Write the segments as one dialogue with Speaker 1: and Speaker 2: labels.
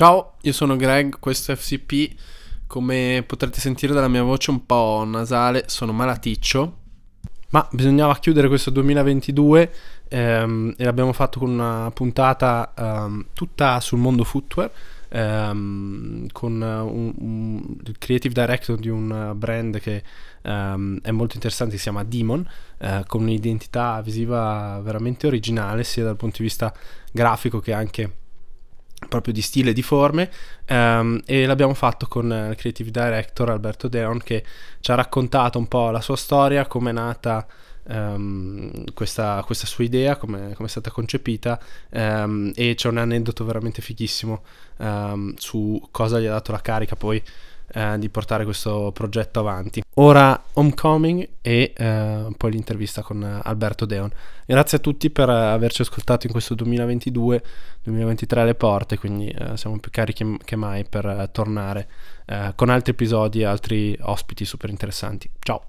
Speaker 1: Ciao, io sono Greg, questo è FCP. Come potrete sentire dalla mia voce un po' nasale, sono malaticcio. Ma bisognava chiudere questo 2022 ehm, e l'abbiamo fatto con una puntata ehm, tutta sul mondo footwear. ehm, con un, un- il creative director di un brand che ehm, è molto interessante, si chiama Demon, eh, con un'identità visiva veramente originale, sia dal punto di vista grafico che anche proprio di stile e di forme ehm, e l'abbiamo fatto con eh, il creative director Alberto Deon che ci ha raccontato un po' la sua storia, come è nata ehm, questa, questa sua idea, come è stata concepita ehm, e c'è un aneddoto veramente fighissimo su cosa gli ha dato la carica. Poi eh, di portare questo progetto avanti. Ora Homecoming e eh, poi l'intervista con Alberto Deon. Grazie a tutti per eh, averci ascoltato in questo 2022-2023 alle porte, quindi eh, siamo più carichi che mai per eh, tornare eh, con altri episodi e altri ospiti super interessanti. Ciao!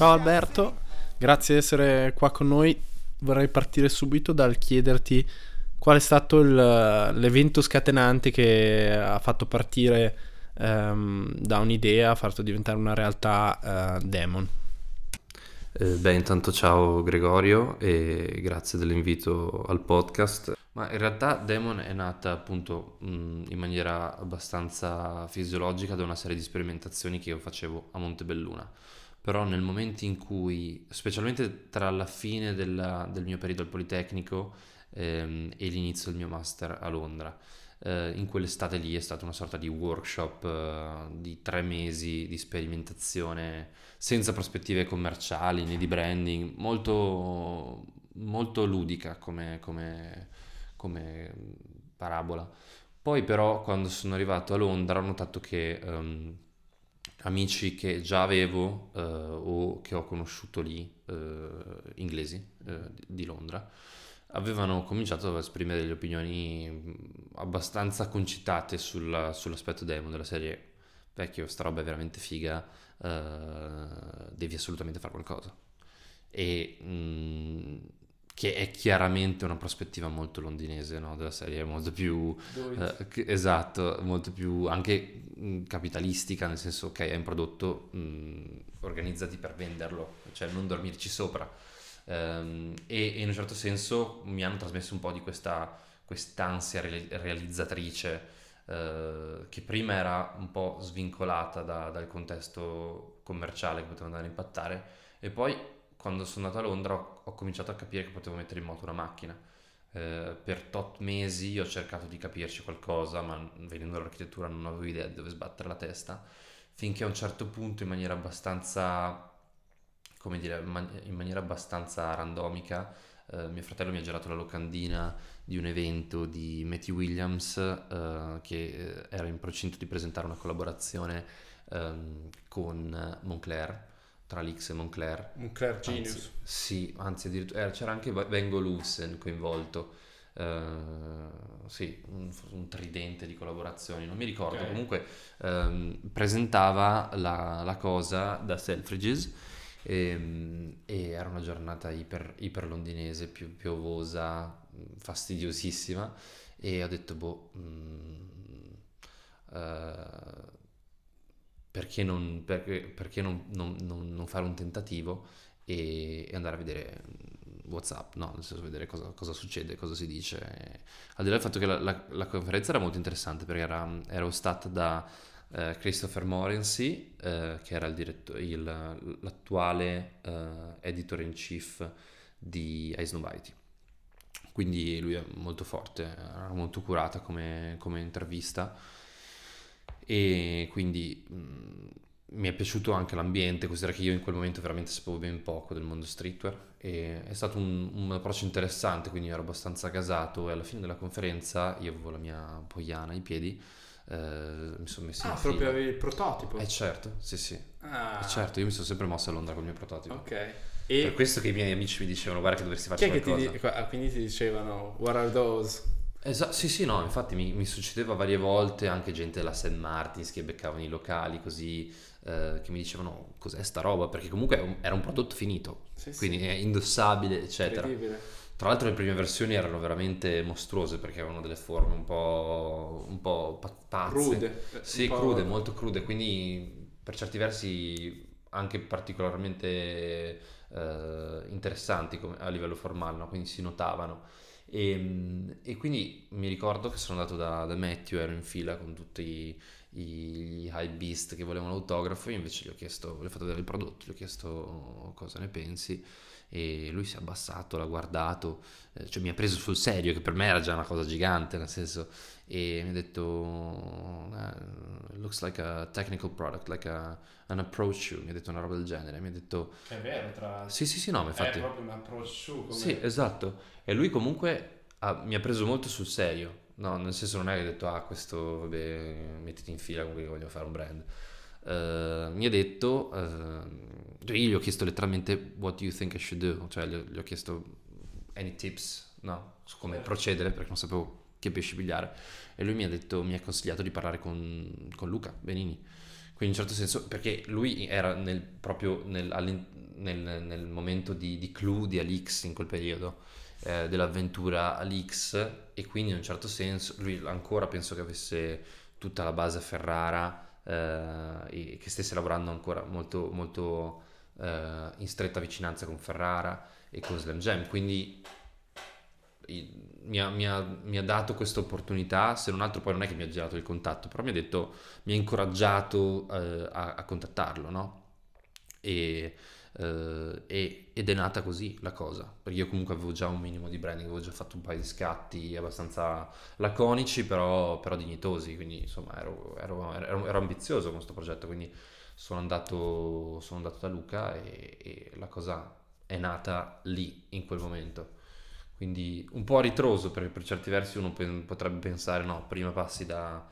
Speaker 1: Ciao Alberto, grazie di essere qua con noi. Vorrei partire subito dal chiederti qual è stato il- l'evento scatenante che ha fatto partire ehm, da un'idea, ha fatto diventare una realtà eh, Demon.
Speaker 2: Eh, beh, intanto ciao Gregorio e grazie dell'invito al podcast. Ma in realtà Demon è nata appunto mh, in maniera abbastanza fisiologica da una serie di sperimentazioni che io facevo a Montebelluna. Però nel momento in cui, specialmente tra la fine della- del mio periodo al Politecnico ehm, e l'inizio del mio master a Londra, eh, in quell'estate lì è stata una sorta di workshop eh, di tre mesi di sperimentazione senza prospettive commerciali né di branding, molto, molto ludica come, come- come parabola. Poi però quando sono arrivato a Londra ho notato che ehm, amici che già avevo eh, o che ho conosciuto lì, eh, inglesi eh, di Londra, avevano cominciato ad esprimere delle opinioni mh, abbastanza concitate sulla- sull'aspetto demo della serie vecchio, sta roba è veramente figa, eh, devi assolutamente fare qualcosa. E mh, che è chiaramente una prospettiva molto londinese, no, della serie, molto più eh, esatto, molto più anche mh, capitalistica, nel senso ok, hai un prodotto, mh, organizzati per venderlo, cioè non dormirci sopra. Ehm, e, e in un certo senso mi hanno trasmesso un po' di questa quest'ansia reali- realizzatrice eh, che prima era un po' svincolata da- dal contesto commerciale che poteva andare a impattare e poi quando sono andato a Londra ho, ho cominciato a capire che potevo mettere in moto una macchina. Eh, per tot mesi ho cercato di capirci qualcosa, ma venendo dall'architettura non avevo idea di dove sbattere la testa, finché a un certo punto in maniera abbastanza, come dire, in maniera abbastanza randomica, eh, mio fratello mi ha girato la locandina di un evento di Matthew Williams eh, che eh, era in procinto di presentare una collaborazione ehm, con Moncler, tra l'X e Moncler.
Speaker 1: Claire
Speaker 2: Anzi, sì, anzi addirittura eh, c'era anche Vengo Lucen coinvolto. Eh, sì, un, un tridente di collaborazioni, non mi ricordo.
Speaker 1: Ok.
Speaker 2: Comunque ehm, presentava la, la cosa da Selfridges e, e era una giornata iper, iper londinese, più piovosa, fastidiosissima e ho detto, boh, mm, eh, perché non, perché- perché non- non- non- fare un tentativo e, e andare a vedere WhatsApp, no? Nel senso vedere cosa, cosa succede, cosa si dice. Al di là del fatto che la, la- la conferenza era molto interessante perché era, era hostata da eh, Christopher Morency, eh, che era il diretto- il- l'attuale eh, editor in chief di Ice Nobody. Quindi lui è molto forte, era molto curata come, come intervista e quindi mh, mi è piaciuto anche l'ambiente, considera che io in quel momento veramente sapevo ben poco del mondo streetwear e è stato un, un approccio interessante, quindi ero abbastanza gasato e alla fine della conferenza io avevo la mia poiana ai piedi, eh, mi sono messo in
Speaker 1: Ah,
Speaker 2: fila.
Speaker 1: proprio avevi il prototipo.
Speaker 2: Eh certo, sì sì,
Speaker 1: Ah,
Speaker 2: Eh, certo, io mi sono sempre mosso a Londra col mio prototipo.
Speaker 1: ok.
Speaker 2: Per
Speaker 1: E
Speaker 2: questo che i miei amici mi dicevano guarda che dovresti
Speaker 1: chi
Speaker 2: farci
Speaker 1: è che ti,
Speaker 2: qualcosa.
Speaker 1: di- ah, quindi ti dicevano what are those?
Speaker 2: Esatto, sì, sì, no, infatti mi, mi succedeva varie volte anche gente della St. Martins che beccavano i locali così, eh, che mi dicevano cos'è sta roba, perché comunque era un prodotto finito,
Speaker 3: Sì,
Speaker 2: quindi
Speaker 3: sì.
Speaker 2: è indossabile, eccetera. Tra l'altro le prime versioni erano veramente mostruose perché avevano delle forme un po', un po' pa- pazze.
Speaker 3: Crude.
Speaker 2: Sì,
Speaker 3: Un po'-
Speaker 2: crude, molto crude, quindi per certi versi anche particolarmente eh, interessanti come- a livello formale, no? quindi si notavano. E, e quindi mi ricordo che sono andato da, da Matthew, ero in fila con tutti i, i high beast che volevano l'autografo, io invece gli ho chiesto, gli ho fatto vedere il prodotto, gli ho chiesto cosa ne pensi e lui si è abbassato, l'ha guardato, eh, cioè mi ha preso sul serio, che per me era già una cosa gigante, nel senso, e mi ha detto, "Eh, looks like a technical product, like a, an approach shoe, mi ha detto una roba del genere, mi ha detto,
Speaker 3: È vero, tra
Speaker 2: sì sì sì no, ma infatti...
Speaker 3: È proprio un approach su come...
Speaker 2: Sì, esatto. E lui comunque ha- mi ha preso molto sul serio. No, nel senso non è che ha detto, ah, questo, vabbè, mettiti in fila con quelli che voglio fare un brand. Eh, mi ha detto, eh, io gli ho chiesto letteralmente, what do you think I should do? Cioè, gli ho, chiesto, any tips, no, su come procedere, perché non sapevo che pesci pigliare. E lui mi ha detto, mi ha consigliato di parlare con, con Luca Benini. Quindi in un certo senso, perché lui era nel, proprio nel, nel- nel momento di, di clou di Alix in quel periodo, eh, dell'avventura Alix, e quindi in un certo senso lui ancora penso che avesse tutta la base Ferrara eh, che stesse lavorando ancora molto, molto eh, in stretta vicinanza con Ferrara e con Slam Jam, quindi mi ha, mi ha- mi ha dato questa opportunità, se non altro poi non è che mi ha girato il contatto, però mi ha detto, mi ha incoraggiato eh, a, a contattarlo, no? E, eh, e- ed è nata così la cosa, perché io comunque avevo già un minimo di branding, avevo già fatto un paio di scatti abbastanza laconici, però, però dignitosi, quindi insomma ero, ero- ero- ero ambizioso con questo progetto, quindi sono andato, sono andato da Luca e, e la cosa è nata lì, in quel momento. Quindi un po' a ritroso, perché per certi versi uno pe- potrebbe pensare, no, prima passi da,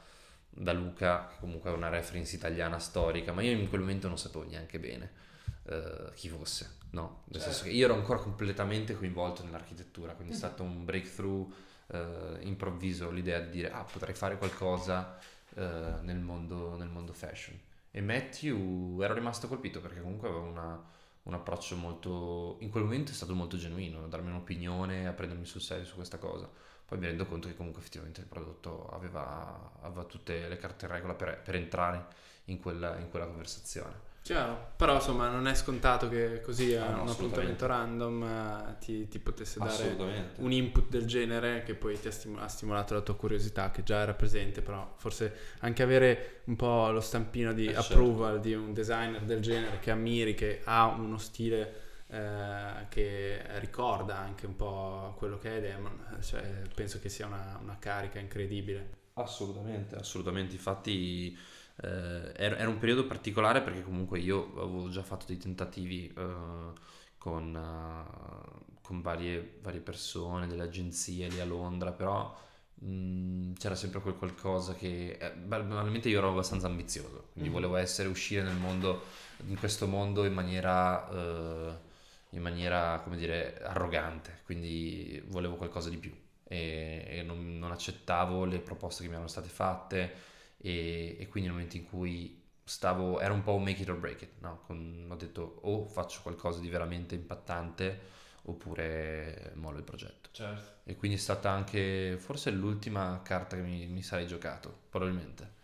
Speaker 2: da Luca, che comunque è una reference italiana storica, ma io in quel momento non sapevo neanche bene eh, chi fosse, no? Nel senso che io ero ancora completamente coinvolto nell'architettura, quindi è stato un breakthrough eh, improvviso, l'idea di dire, ah, potrei fare qualcosa eh, nel mondo, nel mondo fashion. E Matthew ero rimasto colpito perché comunque aveva una- un approccio molto, in quel momento è stato molto genuino, a darmi un'opinione, a prendermi sul serio su questa cosa. Poi mi rendo conto che comunque effettivamente il prodotto aveva, aveva tutte le carte in regola per, per entrare in quella, in quella conversazione.
Speaker 3: Chiaro, però insomma non è scontato che così a
Speaker 2: Ah, no,
Speaker 3: un appuntamento random eh, ti, ti potesse dare un input del genere che poi ti ha, stimo- ha stimolato la tua curiosità che già era presente, però forse anche avere un po' lo stampino di
Speaker 2: Eh, certo.
Speaker 3: approval di un designer del genere che ammiri, che ha uno stile eh, che ricorda anche un po' quello che è Demon, cioè, penso che sia una, una carica incredibile.
Speaker 2: Assolutamente, assolutamente. Infatti eh, era, un periodo particolare perché comunque io avevo già fatto dei tentativi eh, con, eh, con varie, varie persone, delle agenzie lì a Londra, però mh, c'era sempre quel qualcosa che... eh, banalmente io ero abbastanza ambizioso, quindi
Speaker 3: Mhm.
Speaker 2: volevo essere, uscire nel mondo, in questo mondo in maniera... eh, in maniera, come dire, arrogante, quindi volevo qualcosa di più e, e non, non accettavo le proposte che mi erano state fatte e, e quindi nel momento in cui stavo, era un po' un make it or break it, no? Con- ho detto o faccio qualcosa di veramente impattante oppure mollo il progetto.
Speaker 3: Certo.
Speaker 2: E quindi è stata anche forse l'ultima carta che mi, mi sarei giocato, probabilmente.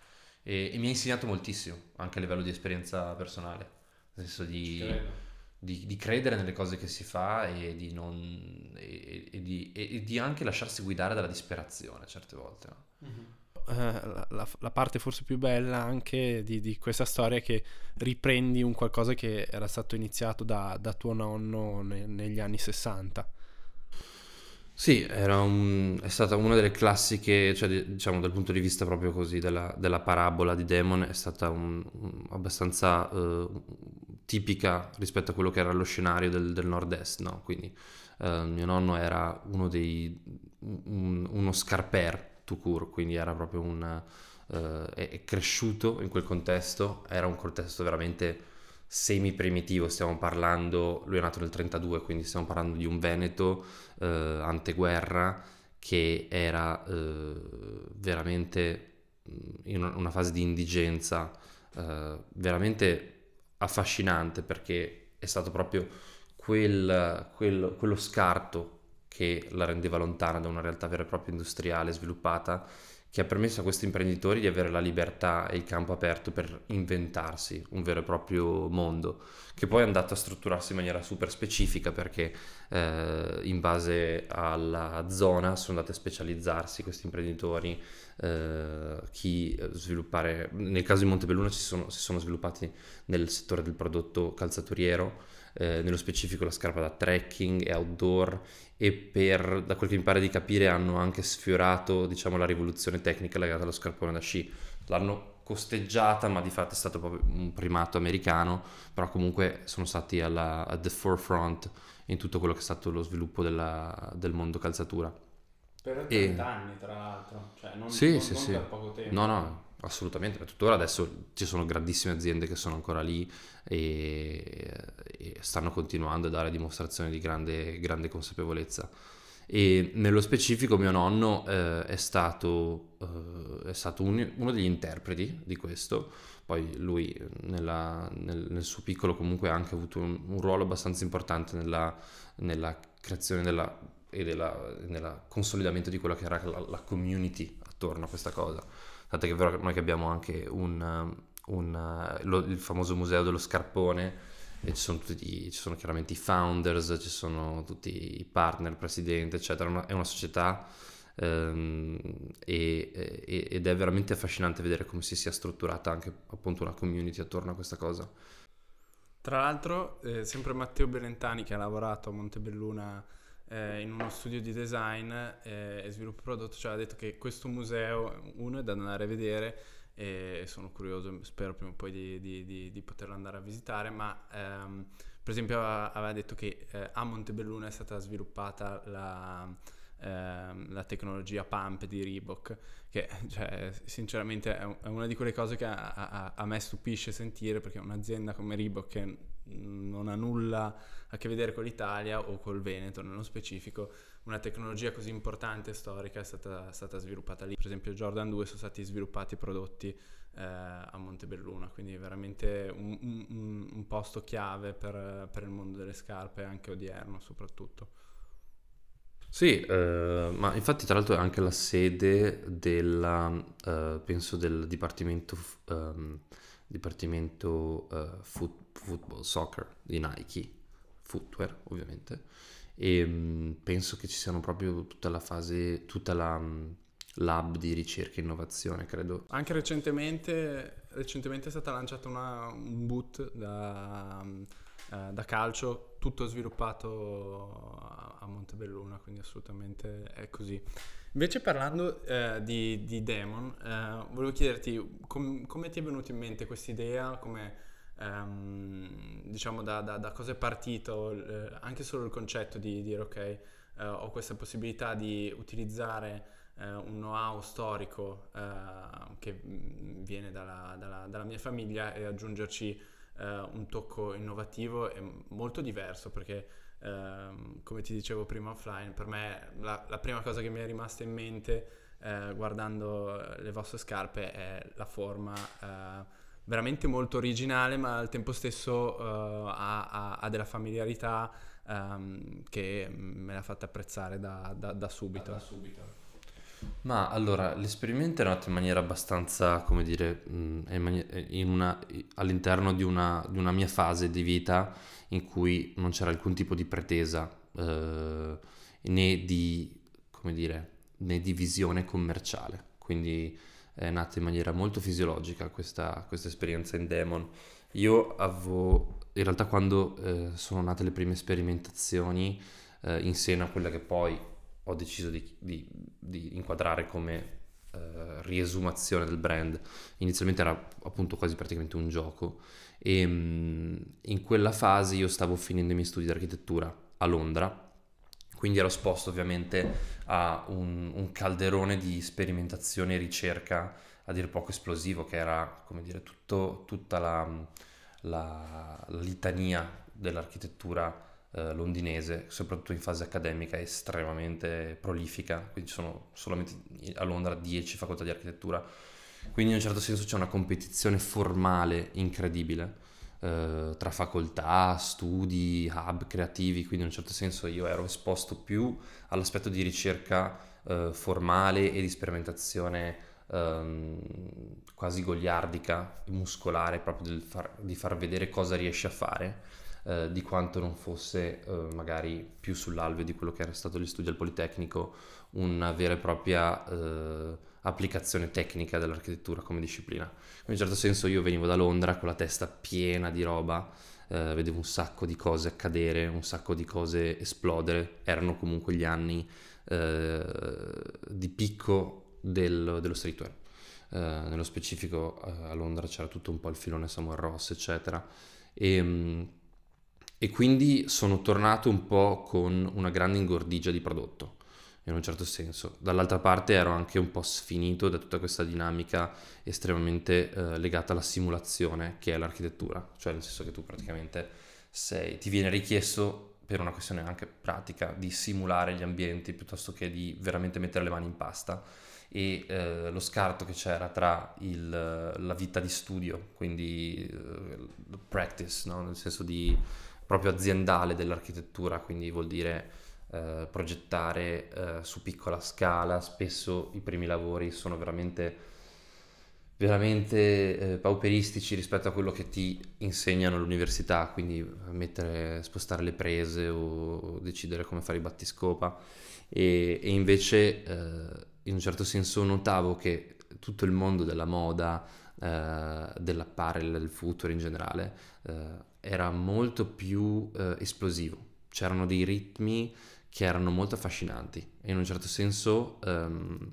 Speaker 2: E, e mi ha insegnato moltissimo, anche a livello di esperienza personale, nel senso di di, di credere nelle cose che si fa e di, non, e, e di, di anche lasciarsi guidare dalla disperazione certe volte. no?
Speaker 3: Eh, la, la- parte forse più bella anche di, di questa storia è che riprendi un qualcosa che era stato iniziato da, da tuo nonno ne- negli anni 60.
Speaker 2: Sì, era un- è stata una delle classiche, cioè di- diciamo dal punto di vista proprio così della, della parabola di Demon, è stata un- un- abbastanza eh, tipica rispetto a quello che era lo scenario del, del nord-est, no? Quindi eh, mio nonno era uno dei, un- uno scarper tout court, quindi era proprio un... eh, è, cresciuto in quel contesto, era un contesto veramente semi primitivo, stiamo parlando, lui è nato nel 32, quindi stiamo parlando di un Veneto eh, anteguerra che era eh, veramente in una fase di indigenza veramente affascinante perché è stato proprio quel, quel, quello scarto che la rendeva lontana da una realtà vera e propria industriale sviluppata che ha permesso a questi imprenditori di avere la libertà e il campo aperto per inventarsi un vero e proprio mondo, che poi è andato a strutturarsi in maniera super specifica perché eh, in base alla zona sono andati a specializzarsi questi imprenditori, eh, chi sviluppare, nel caso di Montebelluna sono, si sono sviluppati nel settore del prodotto calzaturiero, eh, nello specifico la scarpa da trekking e outdoor e per, da quel che mi pare di capire, hanno anche sfiorato diciamo, la rivoluzione tecnica legata allo scarpone da sci. L'hanno costeggiata, ma di fatto è stato proprio un primato americano, però comunque sono stati alla, at the forefront in tutto quello che è stato lo sviluppo della, del mondo calzatura.
Speaker 3: Per 30 e... anni, tra l'altro, cioè non,
Speaker 2: sì,
Speaker 3: non,
Speaker 2: sì,
Speaker 3: non
Speaker 2: sì.
Speaker 3: poco tempo.
Speaker 2: No, no, assolutamente, per tuttora adesso ci sono grandissime aziende che sono ancora lì e, e stanno continuando a dare dimostrazioni di grande, grande consapevolezza. E nello specifico mio nonno eh, è stato, eh, è stato un, uno degli interpreti di questo, poi lui nella, nel, nel, suo piccolo comunque ha anche avuto un, un ruolo abbastanza importante nella, nella creazione della, e nel consolidamento di quella che era la, la community attorno a questa cosa Tanto che è vero che noi abbiamo anche un, un, lo, il famoso museo dello scarpone e ci sono, tutti, ci sono chiaramente i founders, ci sono tutti i partner, il presidente, eccetera. È una società ehm, e, e, ed è veramente affascinante vedere come si sia strutturata anche appunto una community attorno a questa cosa.
Speaker 3: Tra l'altro, eh, sempre Matteo Belentani che ha lavorato a Montebelluna eh, in uno studio di design eh, e sviluppo prodotto ci ha detto che questo museo, uno, è da andare a vedere e sono curioso, spero prima o poi di, di, di, di poterlo andare a visitare, ma ehm, per esempio aveva detto che eh, a Montebelluna è stata sviluppata la, ehm, la tecnologia pump di Reebok, che cioè, sinceramente è, una di quelle cose che a, a, a me stupisce sentire perché un'azienda come Reebok che non ha nulla a che vedere con l'Italia o col Veneto nello specifico, una tecnologia così importante e storica è stata, stata sviluppata lì. Per esempio Jordan 2 sono stati sviluppati prodotti eh, a Montebelluna, quindi veramente un, un, un posto chiave per, per, il mondo delle scarpe, anche odierno soprattutto.
Speaker 2: Sì, eh, ma infatti tra l'altro è anche la sede della, eh, penso del dipartimento... Um, dipartimento uh, foot, football, soccer di Nike, footwear ovviamente, e um, penso che ci siano proprio tutta la fase, tutta la um, lab di ricerca e innovazione, credo.
Speaker 3: Anche recentemente, recentemente è stata lanciata una, un boot da, um, uh, da calcio, tutto sviluppato a Montebelluna, quindi assolutamente è così. Invece parlando eh, di, di, Demon, eh, volevo chiederti com- come ti è venuta in mente questa idea, come, ehm, diciamo da, da, da, cosa è partito, eh, anche solo il concetto di dire ok, eh, ho questa possibilità di utilizzare eh, un know-how storico eh, che mm, viene dalla, dalla, dalla, mia famiglia e aggiungerci un tocco innovativo e molto diverso perché Ehm, come ti dicevo prima offline, per me la, la, prima cosa che mi è rimasta in mente eh, guardando le vostre scarpe è la forma eh, veramente molto originale, ma al tempo stesso uh, ha, ha, ha, della familiarità um, che me l'ha fatta apprezzare da, da, da subito. Da subito.
Speaker 2: Ma allora, l'esperimento è nato in maniera abbastanza, come dire, una, all'interno di una, di una, mia fase di vita in cui non c'era alcun tipo di pretesa eh, né, di, come dire, né di visione commerciale. Quindi è nata in maniera molto fisiologica questa, questa esperienza in Demon. Io avevo, in realtà quando eh, sono nate le prime sperimentazioni eh, in seno a quella che poi ho deciso di, di, di inquadrare come uh, riesumazione del brand. Inizialmente era appunto quasi praticamente un gioco e um, in quella fase io stavo finendo i miei studi di architettura a Londra, quindi ero esposto ovviamente a un, un calderone di sperimentazione e ricerca a dir poco esplosivo che era come dire tutto, tutta la, la, la litania dell'architettura eh, londinese, soprattutto in fase accademica, estremamente prolifica, quindi ci sono solamente a Londra 10 facoltà di architettura, quindi in un certo senso c'è una competizione formale incredibile eh, tra facoltà, studi, hub creativi, quindi in un certo senso io ero esposto più all'aspetto di ricerca eh, formale e di sperimentazione ehm, quasi goliardica, muscolare, proprio far, di far vedere cosa riesce a fare eh, di quanto non fosse eh, magari più sull'alveo di quello che era stato gli studi al Politecnico, una vera e propria eh, applicazione tecnica dell'architettura come disciplina. In un certo senso io venivo da Londra con la testa piena di roba, eh, vedevo un sacco di cose accadere, un sacco di cose esplodere, erano comunque gli anni eh, di picco del, dello streetwear. Uh, nello specifico uh, a Londra c'era tutto un po' il filone Samuel Ross, eccetera. E, um, e quindi sono tornato un po' con una grande ingordigia di prodotto, in un certo senso. Dall'altra parte ero anche un po' sfinito da tutta questa dinamica estremamente eh, legata alla simulazione che è l'architettura, cioè nel senso che tu praticamente sei, ti viene richiesto per una questione anche pratica di simulare gli ambienti piuttosto che di veramente mettere le mani in pasta e eh, lo scarto che c'era tra il, la vita di studio, quindi eh, practice, no? nel senso di proprio aziendale dell'architettura, quindi vuol dire eh, progettare eh, su piccola scala, spesso i primi lavori sono veramente veramente eh, pauperistici rispetto a quello che ti insegnano all'università, quindi mettere, spostare le prese o, decidere come fare i battiscopa. E, e invece eh, in un certo senso notavo che tutto il mondo della moda, eh, dell'apparel, del footwear in generale, eh, era molto più eh, esplosivo, c'erano dei ritmi che erano molto affascinanti e in un certo senso ehm,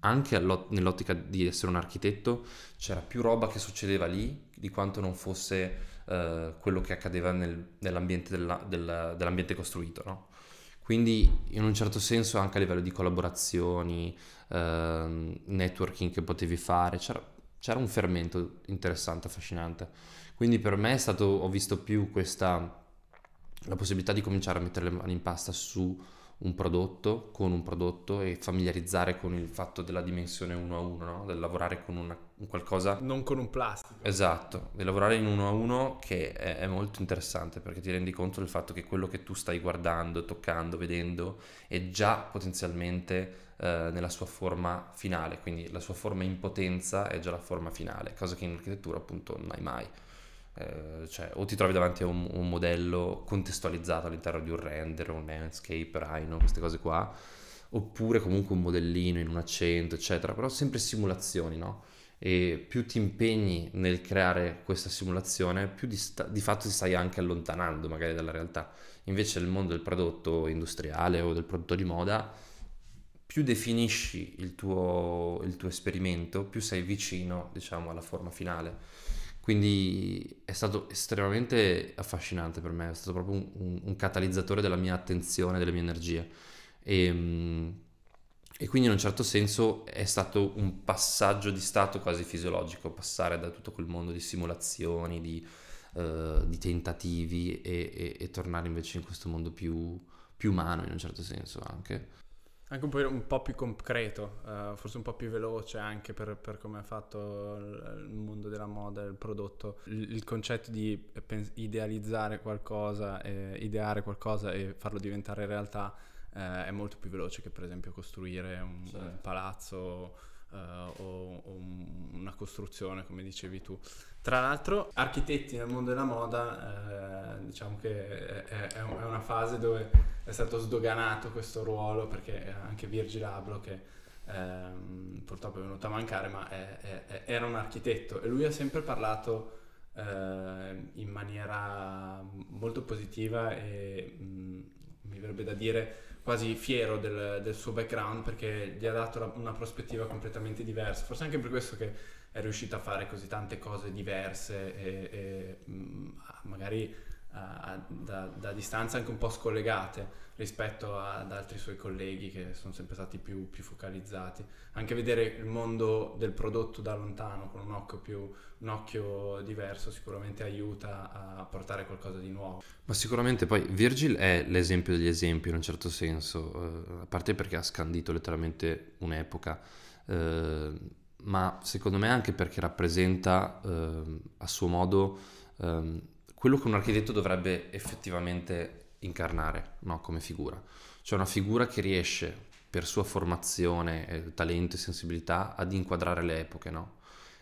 Speaker 2: anche nell'ottica di essere un architetto c'era più roba che succedeva lì di quanto non fosse eh, quello che accadeva nel, nell'ambiente, della, della, dell'ambiente costruito. No? Quindi in un certo senso anche a livello di collaborazioni, eh, networking che potevi fare, c'era, c'era un fermento interessante, affascinante. Quindi per me è stato, ho visto più questa, la possibilità di cominciare a mettere le mani in pasta su un prodotto, con un prodotto e familiarizzare con il fatto della dimensione uno a uno, no? del lavorare con una, un qualcosa...
Speaker 3: Non con un plastico.
Speaker 2: Esatto, di lavorare in uno a uno che è, è, molto interessante perché ti rendi conto del fatto che quello che tu stai guardando, toccando, vedendo è già potenzialmente eh, nella sua forma finale, quindi la sua forma in potenza è già la forma finale, cosa che in architettura appunto non hai mai. Eh, cioè, o ti trovi davanti a un, un, modello contestualizzato all'interno di un render, un landscape, Rhino, queste cose qua, oppure comunque un modellino in un accento, eccetera, però sempre simulazioni, no? E più ti impegni nel creare questa simulazione, più di, sta- di fatto ti stai anche allontanando magari dalla realtà. Invece nel mondo del prodotto industriale o del prodotto di moda, più definisci il tuo, il tuo esperimento, più sei vicino, diciamo, alla forma finale. Quindi è stato estremamente affascinante per me, è stato proprio un, un, catalizzatore della mia attenzione, delle mie energie. E, ehm, e, quindi in un certo senso è stato un passaggio di stato quasi fisiologico, passare da tutto quel mondo di simulazioni, di, uh, di tentativi e, e, e, tornare invece in questo mondo più, più umano in un certo senso anche.
Speaker 3: Anche un po', un po più concreto, uh, forse un po' più veloce anche per, per come è fatto il mondo della moda, il prodotto. Il, il concetto di pens- idealizzare qualcosa, eh, ideare qualcosa e farlo diventare realtà eh, è molto più veloce che per esempio costruire un, sì. un palazzo uh, o, o, una costruzione, come dicevi tu. Tra l'altro, architetti nel mondo della moda, eh, diciamo che è, è, una fase dove è stato sdoganato questo ruolo, perché anche Virgil Abloh, che ehm, purtroppo è venuto a mancare, ma è, era un architetto e lui ha sempre parlato eh, in maniera molto positiva e mh, mm, mi verrebbe da dire quasi fiero del, del, suo background perché gli ha dato una prospettiva completamente diversa. Forse anche per questo che è riuscito a fare così tante cose diverse e, e mm, magari uh, da, da, distanze anche un po' scollegate rispetto ad altri suoi colleghi che sono sempre stati più, più, focalizzati. Anche vedere il mondo del prodotto da lontano con un occhio, più, un occhio diverso sicuramente aiuta a portare qualcosa di nuovo.
Speaker 2: Ma sicuramente poi Virgil è l'esempio degli esempi in un certo senso, eh, a parte perché ha scandito letteralmente un'epoca. Eh, ma secondo me anche perché rappresenta eh, a suo modo eh, quello che un architetto dovrebbe effettivamente incarnare no? come figura. Cioè una figura che riesce per sua formazione, talento e sensibilità ad inquadrare le epoche no?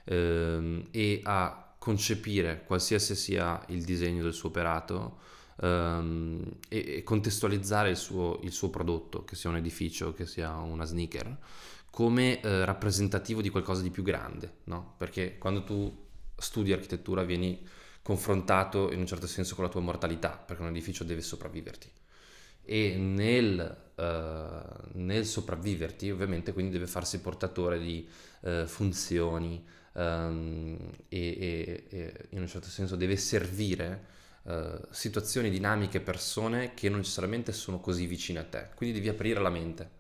Speaker 2: Eh, e a concepire qualsiasi sia il disegno del suo operato ehm, e, e, contestualizzare il suo, il suo prodotto, che sia un edificio, che sia una sneaker, come eh, rappresentativo di qualcosa di più grande, no? Perché quando tu studi architettura vieni confrontato in un certo senso con la tua mortalità, perché un edificio deve sopravviverti. E nel, uh, nel sopravviverti, ovviamente, quindi deve farsi portatore di uh, funzioni um, e, e, e, in un certo senso deve servire uh, situazioni dinamiche, persone che non necessariamente sono così vicine a te. Quindi devi aprire la mente,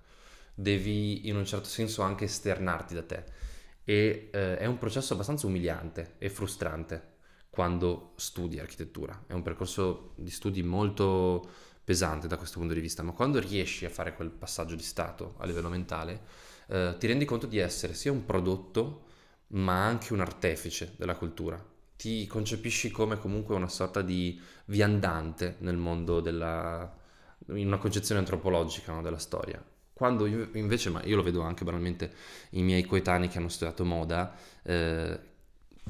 Speaker 2: devi in un certo senso anche esternarti da te. E è un processo abbastanza umiliante e frustrante quando studi architettura. È un percorso di studi molto pesante da questo punto di vista, ma quando riesci a fare quel passaggio di stato a livello mentale, eh, ti rendi conto di essere sia un prodotto, ma anche un artefice della cultura. Ti concepisci come comunque una sorta di viandante nel mondo della... in una concezione antropologica no, della storia. Quando invece, ma io lo vedo anche banalmente i miei coetanei che hanno studiato moda, eh,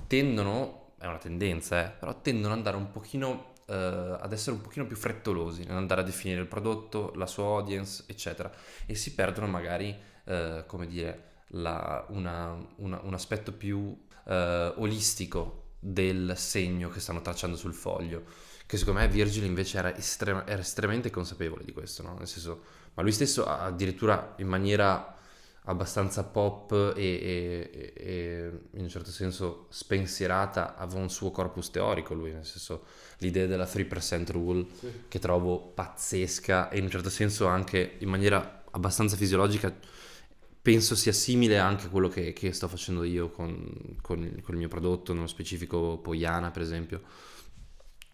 Speaker 2: tendono è una tendenza, eh, però tendono ad andare un pochino, eh, ad essere un pochino più frettolosi, nell'andare a definire il prodotto, la sua audience, eccetera, e si perdono magari, eh, come dire, la, una, una, un aspetto più eh, olistico del segno che stanno tracciando sul foglio che secondo me Virgil invece era, estrema, era estremamente consapevole di questo, no? nel senso, ma lui stesso addirittura in maniera abbastanza pop e, e, e, in un certo senso spensierata aveva un suo corpus teorico lui, nel senso l'idea della 3% rule sì. che trovo pazzesca e in un certo senso anche in maniera abbastanza fisiologica penso sia simile anche a quello che, che sto facendo io con, con, con, il mio prodotto, nello specifico Poiana per esempio.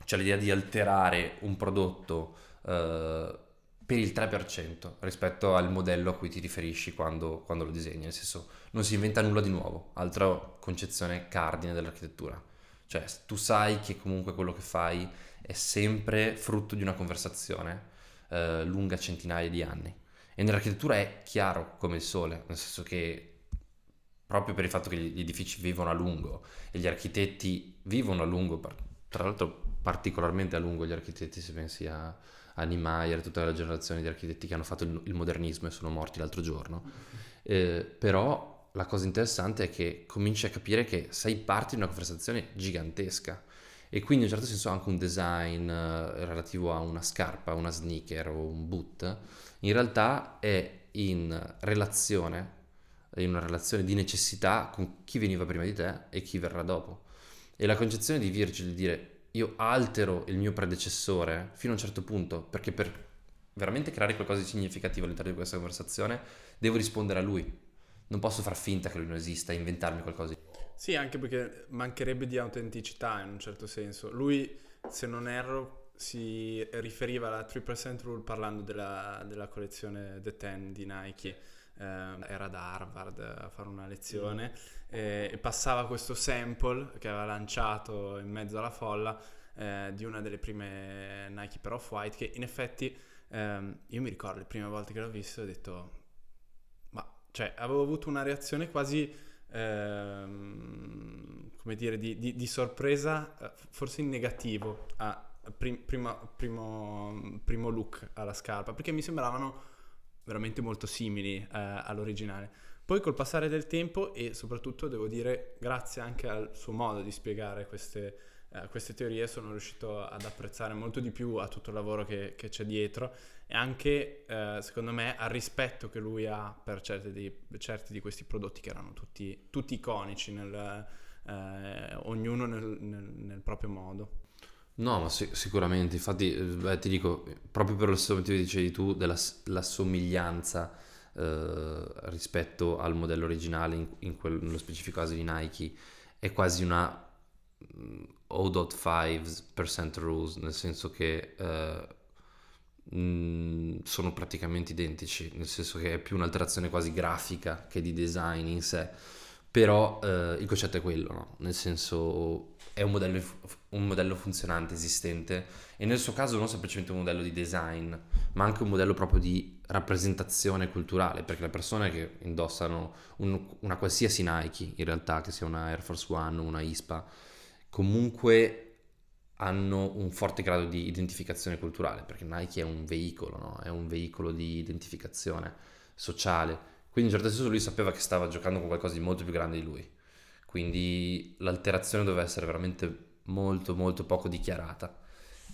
Speaker 2: Cioè l'idea di alterare un prodotto uh, per il 3% rispetto al modello a cui ti riferisci quando, quando, lo disegni, nel senso non si inventa nulla di nuovo, altra concezione cardine dell'architettura. Cioè tu sai che comunque quello che fai è sempre frutto di una conversazione eh, lunga centinaia di anni. E nell'architettura è chiaro come il sole, nel senso che proprio per il fatto che gli edifici vivono a lungo e gli architetti vivono a lungo, tra l'altro particolarmente a lungo gli architetti se pensi a a Niemeyer, tutta la generazione di architetti che hanno fatto il, il modernismo e sono morti l'altro giorno. Eh, però la cosa interessante è che cominci a capire che sei parte di una conversazione gigantesca e quindi in un certo senso anche un design eh, relativo a una scarpa, una sneaker o un boot, in realtà è in relazione, in una relazione di necessità con chi veniva prima di te e chi verrà dopo. E la concezione di Virgil di dire io altero il mio predecessore fino a un certo punto, perché per veramente creare qualcosa di significativo all'interno di questa conversazione devo rispondere a lui. Non posso far finta che lui non esista inventarmi qualcosa.
Speaker 3: Sì, anche perché mancherebbe di autenticità in un certo senso. Lui, se non erro, si riferiva alla 3% rule parlando della, della collezione The Ten di Nike eh, era da Harvard a fare una lezione mm. eh, e passava questo sample che aveva lanciato in mezzo alla folla eh, di una delle prime Nike per Off-White che in effetti ehm, io mi ricordo le prime volte che l'ho visto ho detto ma cioè avevo avuto una reazione quasi ehm, come dire di, di, di, sorpresa eh, forse in negativo a prim, prima, primo, primo look alla scarpa perché mi sembravano veramente molto simili eh, all'originale. Poi col passare del tempo e soprattutto devo dire grazie anche al suo modo di spiegare queste, eh, queste teorie sono riuscito ad apprezzare molto di più a tutto il lavoro che, che c'è dietro e anche eh, secondo me al rispetto che lui ha per certi di, certi di questi prodotti che erano tutti, tutti iconici, nel, eh, ognuno nel, nel, nel proprio modo.
Speaker 2: No, ma sic- sicuramente, infatti, eh, beh, ti dico, proprio per lo stesso motivo che dicevi tu, della la somiglianza eh, rispetto al modello originale, in, in quel- nello specifico caso di Nike, è quasi una mm, 0.5% rules, nel senso che eh, mm, sono praticamente identici, nel senso che è più un'alterazione quasi grafica che di design in sé, però eh, il concetto è quello, no? Nel senso è un modello, un modello funzionante, esistente, e nel suo caso non semplicemente un modello di design, ma anche un modello proprio di rappresentazione culturale, perché le persone che indossano un- una qualsiasi Nike, in realtà, che sia una Air Force One o una ISPA, comunque hanno un forte grado di identificazione culturale, perché Nike è un veicolo, no? È un veicolo di identificazione sociale. Quindi in un certo senso lui sapeva che stava giocando con qualcosa di molto più grande di lui. Quindi l'alterazione doveva essere veramente molto molto poco dichiarata.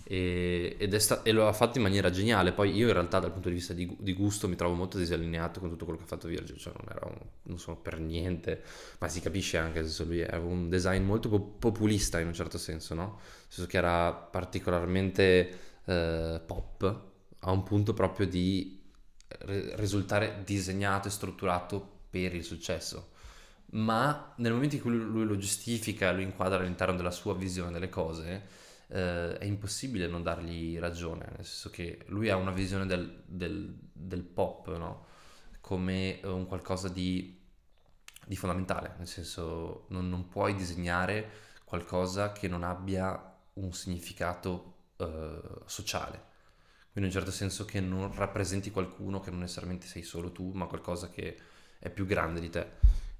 Speaker 2: E, sta- e lo ha fatto in maniera geniale. Poi io in realtà dal punto di vista di, di gusto mi trovo molto disallineato con tutto quello che ha fatto Virgil, cioè non, era un- non sono per niente, ma si capisce anche senso lui è un design molto po- populista in un certo senso, no? Nel senso che era particolarmente eh, pop, a un punto proprio di re- risultare disegnato e strutturato per il successo. Ma nel momento in cui lui lo giustifica, lo inquadra all'interno della sua visione delle cose, eh, è impossibile non dargli ragione, nel senso che lui ha una visione del, del- del pop, no? Come eh, un qualcosa di, di fondamentale, nel senso non, non puoi disegnare qualcosa che non abbia un significato eh, sociale. Quindi in un certo senso che non rappresenti qualcuno che non necessariamente sei solo tu, ma qualcosa che è più grande di te.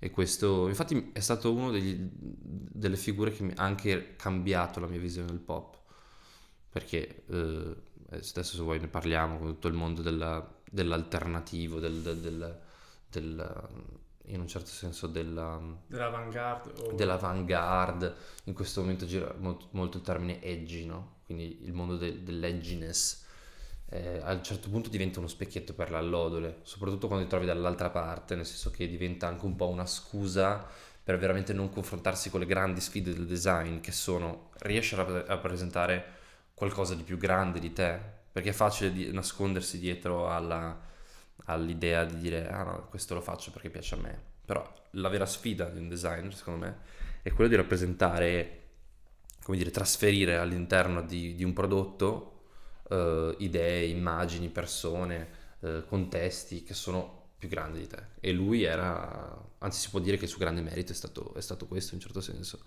Speaker 2: E questo, infatti, è stato una delle figure che mi ha anche cambiato la mia visione del pop. Perché eh, adesso, se vuoi, ne parliamo con tutto il mondo della- dell'alternativo, del, del- del- del, in un certo senso della,
Speaker 3: Dell'avant-garde o...
Speaker 2: dell'avant-garde. In questo momento gira molto, molto il termine edgy, no? Quindi il mondo del- dell'edginess. Eh, a un certo punto diventa uno specchietto per l'allodole, soprattutto quando ti trovi dall'altra parte, nel senso che diventa anche un po' una scusa per veramente non confrontarsi con le grandi sfide del design, che sono riesci a rapp- a rappresentare qualcosa di più grande di te, perché è facile di nascondersi dietro alla- all'idea di dire ah no, questo lo faccio perché piace a me, però la vera sfida di un designer, secondo me, è quello di rappresentare, come dire, trasferire all'interno di, di un prodotto eh, idee, immagini, persone, eh, contesti che sono più grandi di te. E lui era, anzi si può dire che il suo grande merito è stato, è stato questo in un certo senso.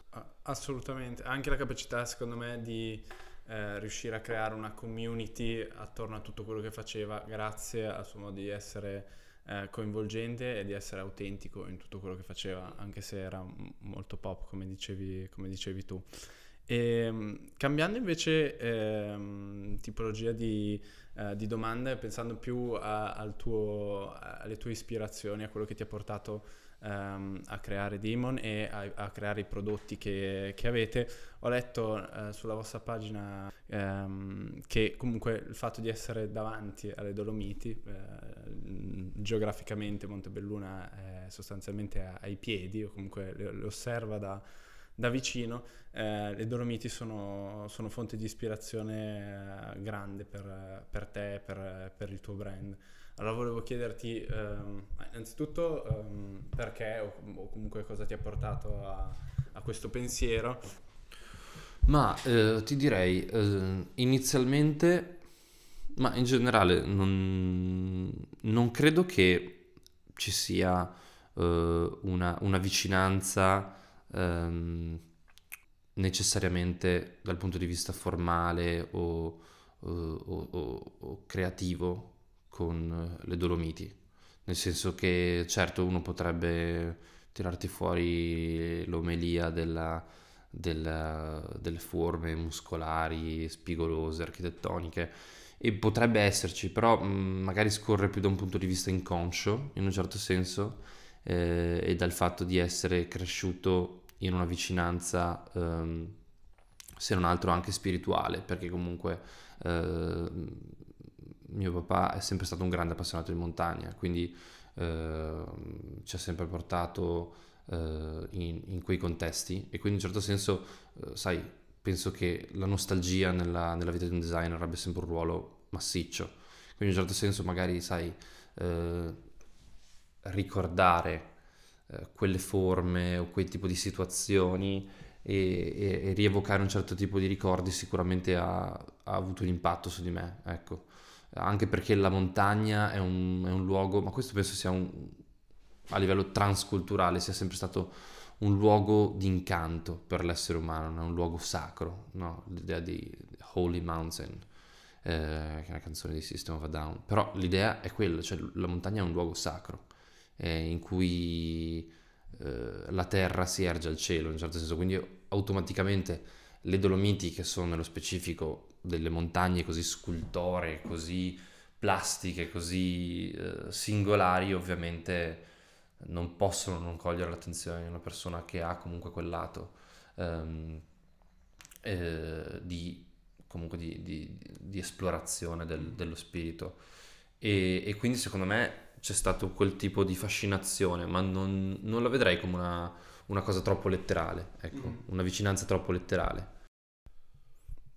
Speaker 3: Assolutamente, anche la capacità secondo me di eh, riuscire a creare una community attorno a tutto quello che faceva grazie al suo modo di essere eh, coinvolgente e di essere autentico in tutto quello che faceva, anche se era molto pop come dicevi, come dicevi tu. E, mh, cambiando invece ehm, tipologia di, eh, di domande, pensando più a- al tuo- alle tue ispirazioni, a quello che ti ha portato ehm, a creare Demon e a, a creare i prodotti che, che avete. Ho letto eh, sulla vostra pagina ehm, che comunque il fatto di essere davanti alle Dolomiti, eh, geograficamente Montebelluna è sostanzialmente ai piedi, o comunque le, le osserva da, da vicino, eh, le Dolomiti sono, sono fonte di ispirazione eh, grande per, per te, per, per il tuo brand. Allora volevo chiederti ehm, innanzitutto ehm, perché o, o comunque cosa ti ha portato a, a questo pensiero.
Speaker 2: Ma eh, ti direi, eh, inizialmente, ma in generale non, non credo che ci sia eh, una, una vicinanza ehm, necessariamente dal punto di vista formale o, o- o- o- creativo con eh, le Dolomiti. Nel senso che certo uno potrebbe tirarti fuori l'omelia della del- delle forme muscolari, spigolose, architettoniche e potrebbe esserci, però mh, magari scorre più da un punto di vista inconscio, in un certo senso, eh, e dal fatto di essere cresciuto in una vicinanza, ehm, se non altro anche spirituale, perché comunque eh, mio papà è sempre stato un grande appassionato di montagna, quindi ehm, ci ha sempre portato eh, in, in quei contesti e quindi in un certo senso, eh, sai, penso che la nostalgia nella, nella, vita di un designer abbia sempre un ruolo massiccio. Quindi in un certo senso magari, sai, eh, ricordare eh, quelle forme o quel tipo di situazioni e, e, e, rievocare un certo tipo di ricordi sicuramente ha, ha, avuto un impatto su di me, ecco. Anche perché la montagna è un, è un luogo, ma questo penso sia un, a livello transculturale, sia sempre stato un luogo di incanto per l'essere umano, non è un luogo sacro, no? l'idea di Holy Mountain, eh, che è una canzone di System of a Down, però l'idea è quella, cioè la montagna è un luogo sacro, eh, in cui eh, la terra si erge al cielo, in un certo senso, quindi automaticamente le Dolomiti, che sono nello specifico delle montagne così scultoree, così plastiche, così eh, singolari, ovviamente non possono non cogliere l'attenzione di una persona che ha comunque quel lato um, eh, di, comunque di, di, di esplorazione del, dello spirito. E, e, quindi secondo me c'è stato quel tipo di fascinazione, ma non, non la vedrei come una, una, cosa troppo letterale, ecco, mm. una vicinanza troppo letterale.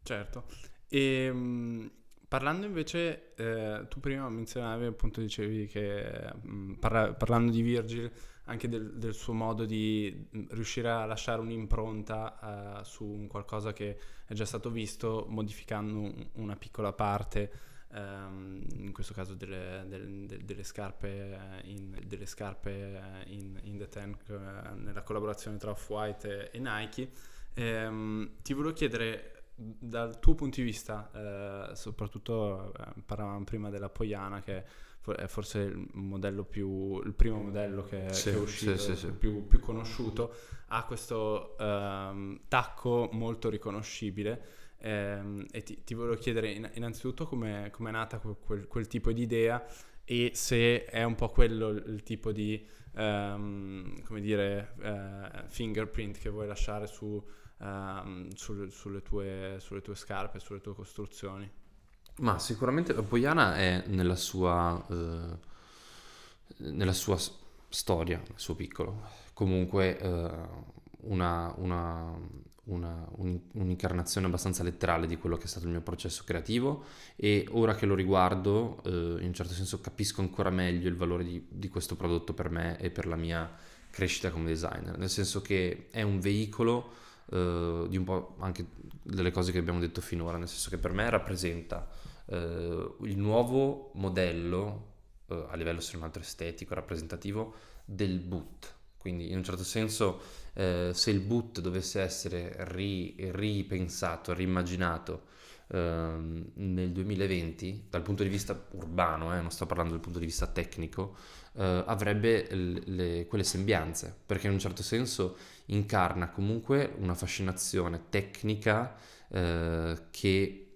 Speaker 3: Certo. E, ehm, Parlando invece, eh, tu prima menzionavi, appunto dicevi che mm, parla- parlando di Virgil, anche del, del, suo modo di mm, riuscire a lasciare un'impronta uh, su un qualcosa che è già stato visto, modificando un, una piccola parte, um, in questo caso delle, delle, delle scarpe, in, delle scarpe in, in The Tank, uh, nella collaborazione tra Off-White e, e Nike. Um, ti volevo chiedere dal tuo punto di vista, eh, soprattutto eh, parlavamo prima della Poiana, che è forse il modello più, il primo modello che, sì, che è uscito, sì, sì, più, più, conosciuto, ha questo ehm, tacco molto riconoscibile. Ehm, e ti, ti, volevo chiedere innanzitutto come è nata quel, quel, tipo di idea e se è un po' quello il tipo di, ehm, come dire, eh, fingerprint che vuoi lasciare su um, sul, sulle, tue, sulle, tue, scarpe, sulle tue costruzioni?
Speaker 2: Ma sicuramente la Poiana è nella sua, eh, nella sua storia, nel suo piccolo, comunque eh, una, una, una, un'incarnazione abbastanza letterale di quello che è stato il mio processo creativo e ora che lo riguardo eh, in un certo senso capisco ancora meglio il valore di, di, questo prodotto per me e per la mia crescita come designer, nel senso che è un veicolo uh, di un po' anche delle cose che abbiamo detto finora, nel senso che per me rappresenta uh, il nuovo modello uh, a livello se non altro estetico, rappresentativo del boot. Quindi in un certo senso se il boot dovesse essere ri- ripensato, rimmaginato ehm, nel 2020 dal punto di vista urbano, eh, non sto parlando dal punto di vista tecnico, eh, avrebbe le, le, quelle sembianze, perché in un certo senso incarna comunque una fascinazione tecnica eh, che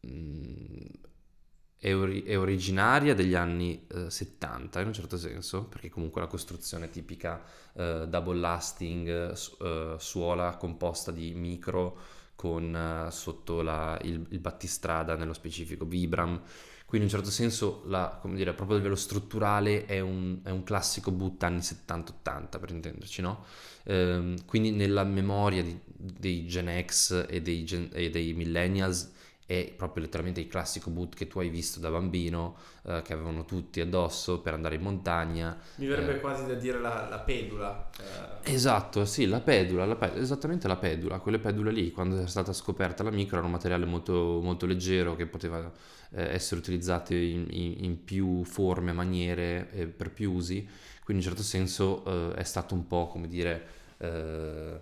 Speaker 2: mh, mm, è, ori- è, originaria degli anni eh, 70 in un certo senso, perché comunque la costruzione tipica eh, double lasting, su- eh, suola composta di micro con uh, sotto la, il, il, battistrada nello specifico Vibram quindi in un certo senso, la, come dire, proprio a livello strutturale è un, è un classico boot anni 70-80 per intenderci, no? Ehm, quindi nella memoria di, dei Gen X e dei, gen, e dei millennials è proprio letteralmente il classico boot che tu hai visto da bambino, eh, che avevano tutti addosso per andare in montagna.
Speaker 3: Mi verrebbe eh, quasi da dire la, la pedula.
Speaker 2: Eh. Esatto, sì, la pedula, la pedula, esattamente la pedula, quelle pedule lì, quando è stata scoperta la micro, era un materiale molto, molto leggero che poteva eh, essere utilizzato in, in, in, più forme, maniere, per più usi, quindi in un certo senso eh, è stato un po' come dire eh,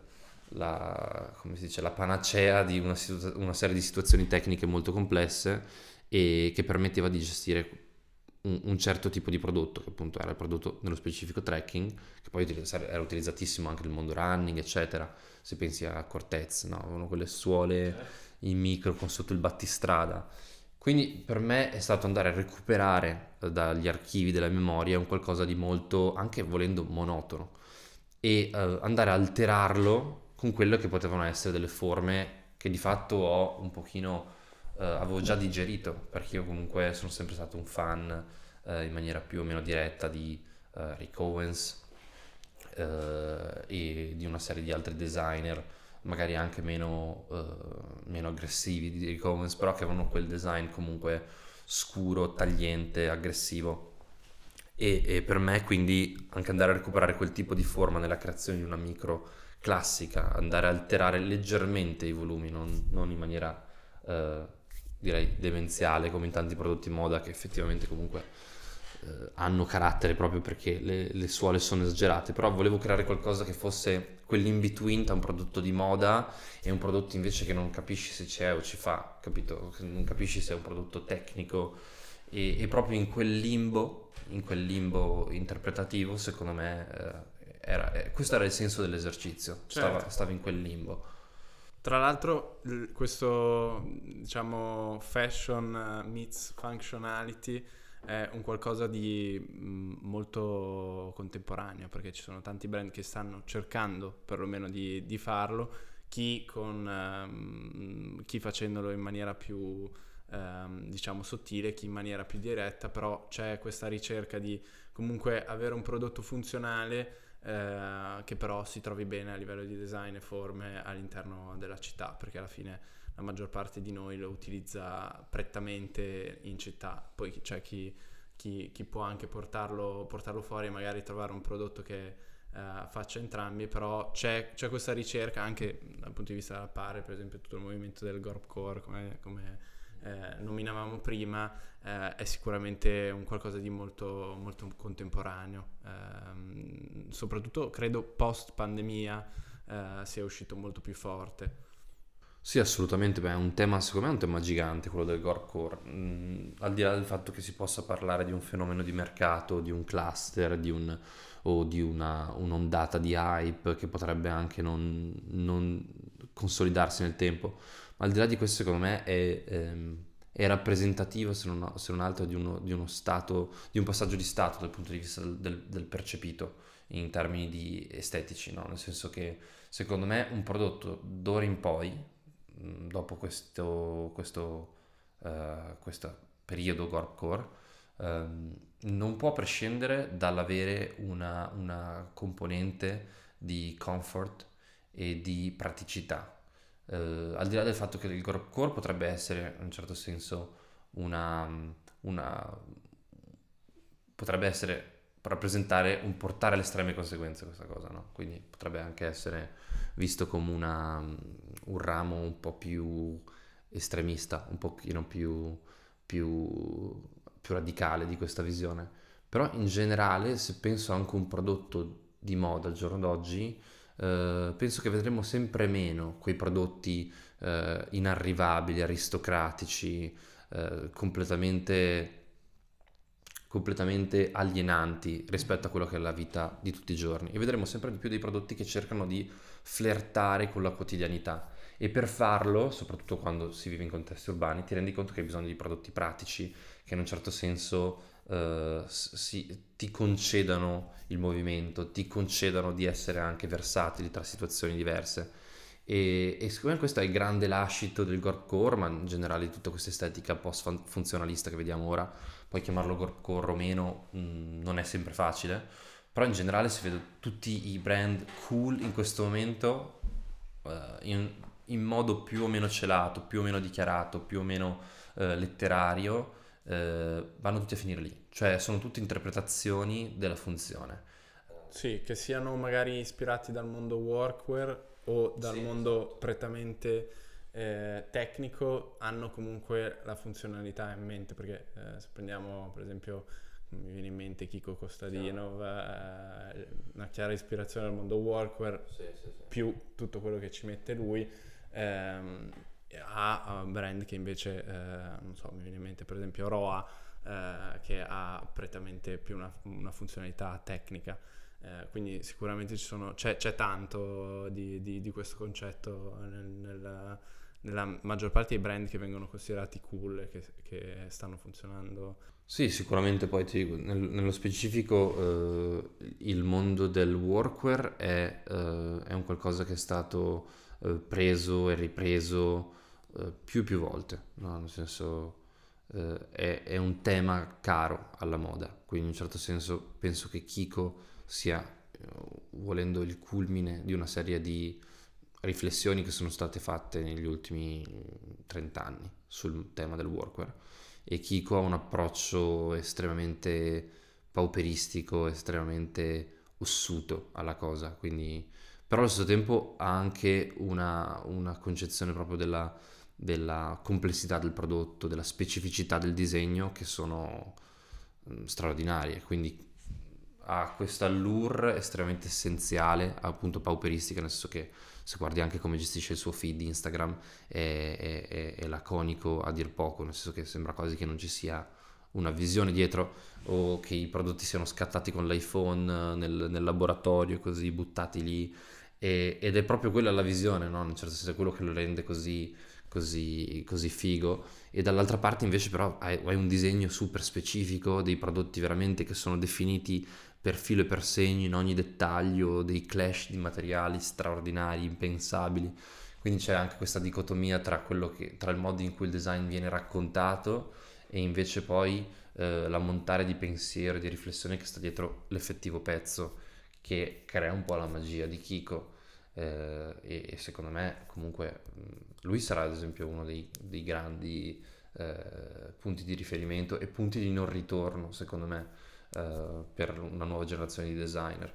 Speaker 2: la, dice, la panacea di una, una serie di situazioni tecniche molto complesse e che permetteva di gestire un, un, certo tipo di prodotto, che appunto era il prodotto nello specifico tracking, che poi era utilizzatissimo anche nel mondo running, eccetera. Se pensi a Cortez, no? avevano quelle suole in micro con sotto il battistrada. Quindi per me è stato andare a recuperare dagli archivi della memoria un qualcosa di molto, anche volendo, monotono e uh, andare a alterarlo con quelle che potevano essere delle forme che di fatto ho un pochino, uh, avevo già digerito, perché io comunque sono sempre stato un fan uh, in maniera più o meno diretta di Rick Owens e di una serie di altri designer magari anche meno, uh, meno aggressivi di Rick Owens, però che avevano quel design comunque scuro, tagliente, aggressivo. E, e, per me quindi anche andare a recuperare quel tipo di forma nella creazione di una micro classica, andare a alterare leggermente i volumi, non, non in maniera uh, direi demenziale come in tanti prodotti moda che effettivamente comunque eh, hanno carattere proprio perché le, le, suole sono esagerate, però volevo creare qualcosa che fosse quell'in between tra un prodotto di moda e un prodotto invece che non capisci se c'è o ci fa, capito? Non capisci se è un prodotto tecnico e, e proprio in quel limbo, in quel limbo interpretativo, secondo me eh, era, eh, questo era il senso dell'esercizio, certo. stava, stava in quel limbo.
Speaker 3: Tra l'altro, questo diciamo fashion meets functionality è un qualcosa di mm, molto contemporaneo perché ci sono tanti brand che stanno cercando perlomeno di, di farlo, chi, con, um, chi facendolo in maniera più um, diciamo sottile, chi in maniera più diretta, però c'è questa ricerca di comunque avere un prodotto funzionale eh, che però si trovi bene a livello di design e forme all'interno della città perché alla fine la maggior parte di noi lo utilizza prettamente in città, poi c'è chi, chi, chi può anche portarlo, portarlo, fuori e magari trovare un prodotto che uh, faccia entrambi, però c'è, c'è, questa ricerca anche dal punto di vista della pare, per esempio tutto il movimento del Gorpcore come, come eh, nominavamo prima, eh, è sicuramente un qualcosa di molto, molto contemporaneo, eh, soprattutto credo post pandemia eh, sia uscito molto più forte.
Speaker 2: Sì, assolutamente, beh, è un tema, secondo me è un tema gigante quello del gorecore, mm, al di là del fatto che si possa parlare di un fenomeno di mercato, di un cluster, di un, o di una, un'ondata di hype che potrebbe anche non, non, consolidarsi nel tempo, ma al di là di questo secondo me è, ehm, è rappresentativo se non, se non altro di uno, di uno, stato, di un passaggio di stato dal punto di vista del, del percepito in termini di estetici, no? nel senso che secondo me un prodotto d'ora in poi Mm, dopo questo, questo, uh, questo periodo Gorpcore um, non può prescindere dall'avere una, una, componente di comfort e di praticità. Uh, al di là del fatto che il Gorpcore potrebbe essere in un certo senso una, una potrebbe essere rappresentare un portare alle estreme conseguenze questa cosa, no? Quindi potrebbe anche essere visto come una, un ramo un po' più estremista, un pochino più, più, più radicale di questa visione. Però in generale, se penso anche a un prodotto di moda al giorno d'oggi, eh, penso che vedremo sempre meno quei prodotti eh, inarrivabili, aristocratici, eh, completamente completamente alienanti rispetto a quello che è la vita di tutti i giorni. E vedremo sempre di più dei prodotti che cercano di flirtare con la quotidianità. E per farlo, soprattutto quando si vive in contesti urbani, ti rendi conto che hai bisogno di prodotti pratici che in un certo senso uh, si, ti concedano il movimento, ti concedano di essere anche versatili tra situazioni diverse. E, e secondo me questo è il grande lascito del gorpcore, ma in generale di tutta questa estetica post-funzionalista che vediamo ora, poi chiamarlo gorpcore o meno mh, mm, non è sempre facile, però in generale si vede tutti i brand cool in questo momento uh, in, in, modo più o meno celato, più o meno dichiarato, più o meno uh, letterario, uh, vanno tutti a finire lì, cioè sono tutte interpretazioni della funzione.
Speaker 3: Sì, che siano magari ispirati dal mondo workwear o dal sì, mondo esatto. prettamente eh, tecnico hanno comunque la funzionalità in mente perché eh, se prendiamo per esempio mi viene in mente Kiko Costadino eh, una chiara ispirazione al mondo workwear sì, sì, più tutto quello che ci mette lui ehm, ha brand che invece eh, non so mi viene in mente per esempio Roa eh, che ha prettamente più una, una funzionalità tecnica. Eh, quindi sicuramente sono, c'è, c'è, tanto di, di, di, questo concetto nel, nel, nella maggior parte dei brand che vengono considerati cool e che, che stanno funzionando.
Speaker 2: Sì, sicuramente poi ti dico, nel, nello specifico eh, il mondo del workwear è, eh, è, un qualcosa che è stato eh, preso e ripreso eh, più e più volte, no? nel senso eh, è, è un tema caro alla moda, quindi in un certo senso penso che Kiko sia, eh, volendo, il culmine di una serie di riflessioni che sono state fatte negli ultimi 30 anni sul tema del workwear. E Kiko ha un approccio estremamente pauperistico, estremamente ossuto alla cosa, quindi però allo stesso tempo ha anche una, una concezione proprio della, della, complessità del prodotto, della specificità del disegno che sono mh, straordinarie, quindi ha questa allure estremamente essenziale, appunto pauperistica, nel senso che se guardi anche come gestisce il suo feed Instagram è, è, è, è laconico a dir poco, nel senso che sembra quasi che non ci sia una visione dietro o che i prodotti siano scattati con l'iPhone nel, nel laboratorio così buttati lì e, ed è proprio quella la visione, no? in un certo senso è quello che lo rende così, così, così figo e dall'altra parte invece però hai, hai, un disegno super specifico dei prodotti veramente che sono definiti per filo e per segno in ogni dettaglio, dei clash di materiali straordinari, impensabili. Quindi c'è anche questa dicotomia tra, che, tra il modo in cui il design viene raccontato e invece poi eh, l'ammontare di pensiero e di riflessione che sta dietro l'effettivo pezzo che crea un po' la magia di Kiko. Eh, e, e, secondo me comunque lui sarà ad esempio uno dei, dei grandi eh, punti di riferimento e punti di non ritorno secondo me eh, per una nuova generazione di designer.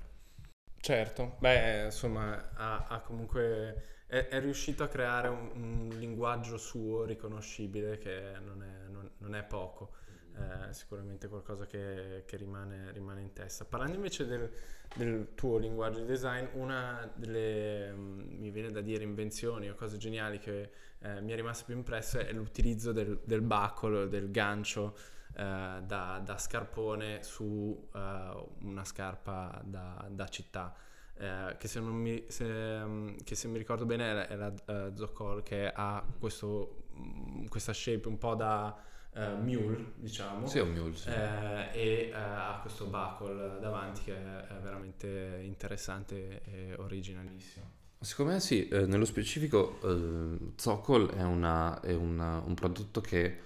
Speaker 3: Certo, beh insomma ha, ha comunque è, è, riuscito a creare un, un, linguaggio suo riconoscibile che non è, non, non è poco eh, sicuramente qualcosa che, che rimane, rimane, in testa. Parlando invece del, del, tuo linguaggio di design, una delle, mm, mi viene da dire, invenzioni o cose geniali che eh, mi è rimasta più impressa è l'utilizzo del, del buckle, del gancio eh, da, da, scarpone su eh, una scarpa da, da città. Eh, che, se mi, se, mm, che, se mi, ricordo bene è la, uh, Zocol che ha questo, mm, questa shape un po' da uh, mule, diciamo.
Speaker 2: Sì, mule, sì.
Speaker 3: eh, e ha questo buckle davanti che è veramente interessante e originalissimo.
Speaker 2: Secondo me sì, eh, nello specifico eh, Zocol è, una, è una, un prodotto che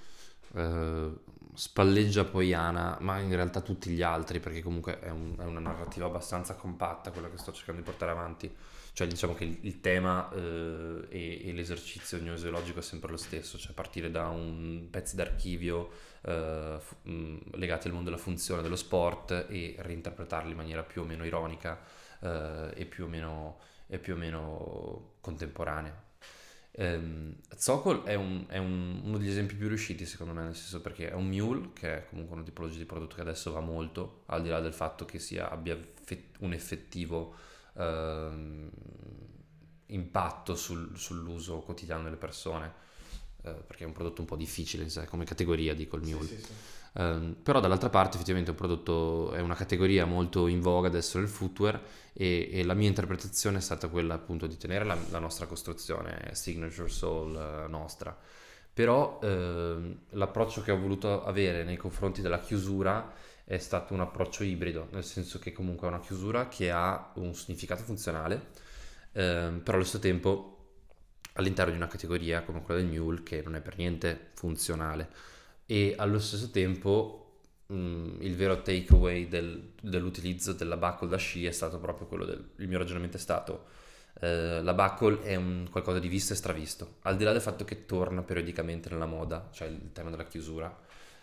Speaker 2: eh, spalleggia Poiana, ma in realtà tutti gli altri, perché comunque è, un, è, una narrativa abbastanza compatta quella che sto cercando di portare avanti. Cioè diciamo che il, il tema eh, e, e, l'esercizio gnoseologico è sempre lo stesso, cioè partire da un pezzo d'archivio eh, f- mh, legati al mondo della funzione dello sport e reinterpretarli in maniera più o meno ironica eh, e, più o meno, e più o meno contemporanea. Um, Zocol è, un, è un, uno degli esempi più riusciti secondo me, nel senso perché è un mule, che è comunque una tipologia di prodotto che adesso va molto, al di là del fatto che sia, abbia un effettivo uh, impatto sul, sull'uso quotidiano delle persone, uh, perché è un prodotto un po' difficile in sé, come categoria, dico il mule. Sì, sì, sì. Um, però dall'altra parte effettivamente è un prodotto, è una categoria molto in voga adesso nel footwear e, e la mia interpretazione è stata quella appunto di tenere la, la nostra costruzione signature soul uh, nostra. Però uh, l'approccio che ho voluto avere nei confronti della chiusura è stato un approccio ibrido, nel senso che comunque è una chiusura che ha un significato funzionale, uh, però allo stesso tempo all'interno di una categoria come quella del mule che non è per niente funzionale e allo stesso tempo mh, mm, il vero takeaway del, dell'utilizzo della buckle da sci è stato proprio quello del il mio ragionamento è stato eh, la buckle è un qualcosa di visto e stravisto. Al di là del fatto che torna periodicamente nella moda cioè il tema della chiusura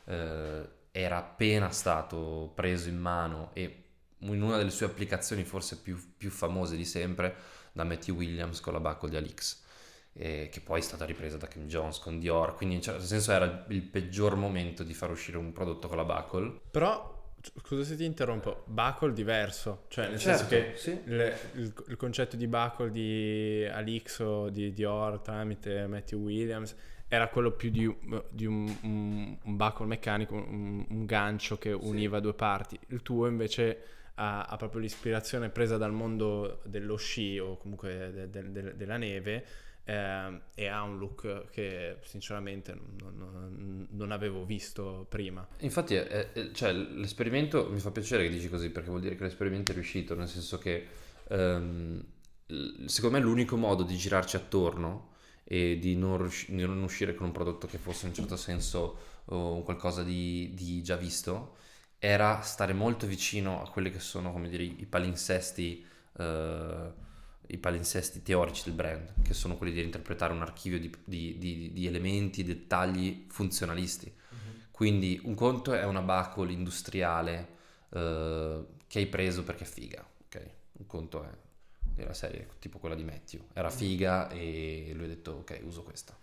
Speaker 2: eh, era appena stato preso in mano e in una delle sue applicazioni forse più, più famose di sempre da Matthew Williams con la buckle di Alix eh, che poi è stata ripresa da Kim Jones con Dior, quindi in certo senso era il peggior momento di far uscire un prodotto con la Buckle.
Speaker 3: Però Scusa se ti interrompo, buckle diverso, cioè nel certo, senso che sì. le, il, il, concetto di buckle di Alix o di Dior tramite Matthew Williams era quello più di, di un, un, un, buckle meccanico, un, un gancio che univa sì. due parti. Il tuo invece ha, ha, proprio l'ispirazione presa dal mondo dello sci o comunque de, de, de, della neve eh, e ha un look che sinceramente non, non, non avevo visto prima.
Speaker 2: Infatti è, cioè, l'esperimento mi fa piacere che dici così perché vuol dire che l'esperimento è riuscito, nel senso che ehm, secondo me l'unico modo di girarci attorno e di non, di non, uscire con un prodotto che fosse in un certo senso oh, qualcosa di, di, già visto era stare molto vicino a quelli che sono come dire i palinsesti eh, i palinsesti teorici del brand, che sono quelli di interpretare un archivio di, di, di, di elementi, dettagli funzionalisti. Uh-huh. Quindi un conto è una buckle industriale eh, che hai preso perché è figa, ok? Un conto è della serie tipo quella di Matthew, era figa e lui ha detto ok uso questa.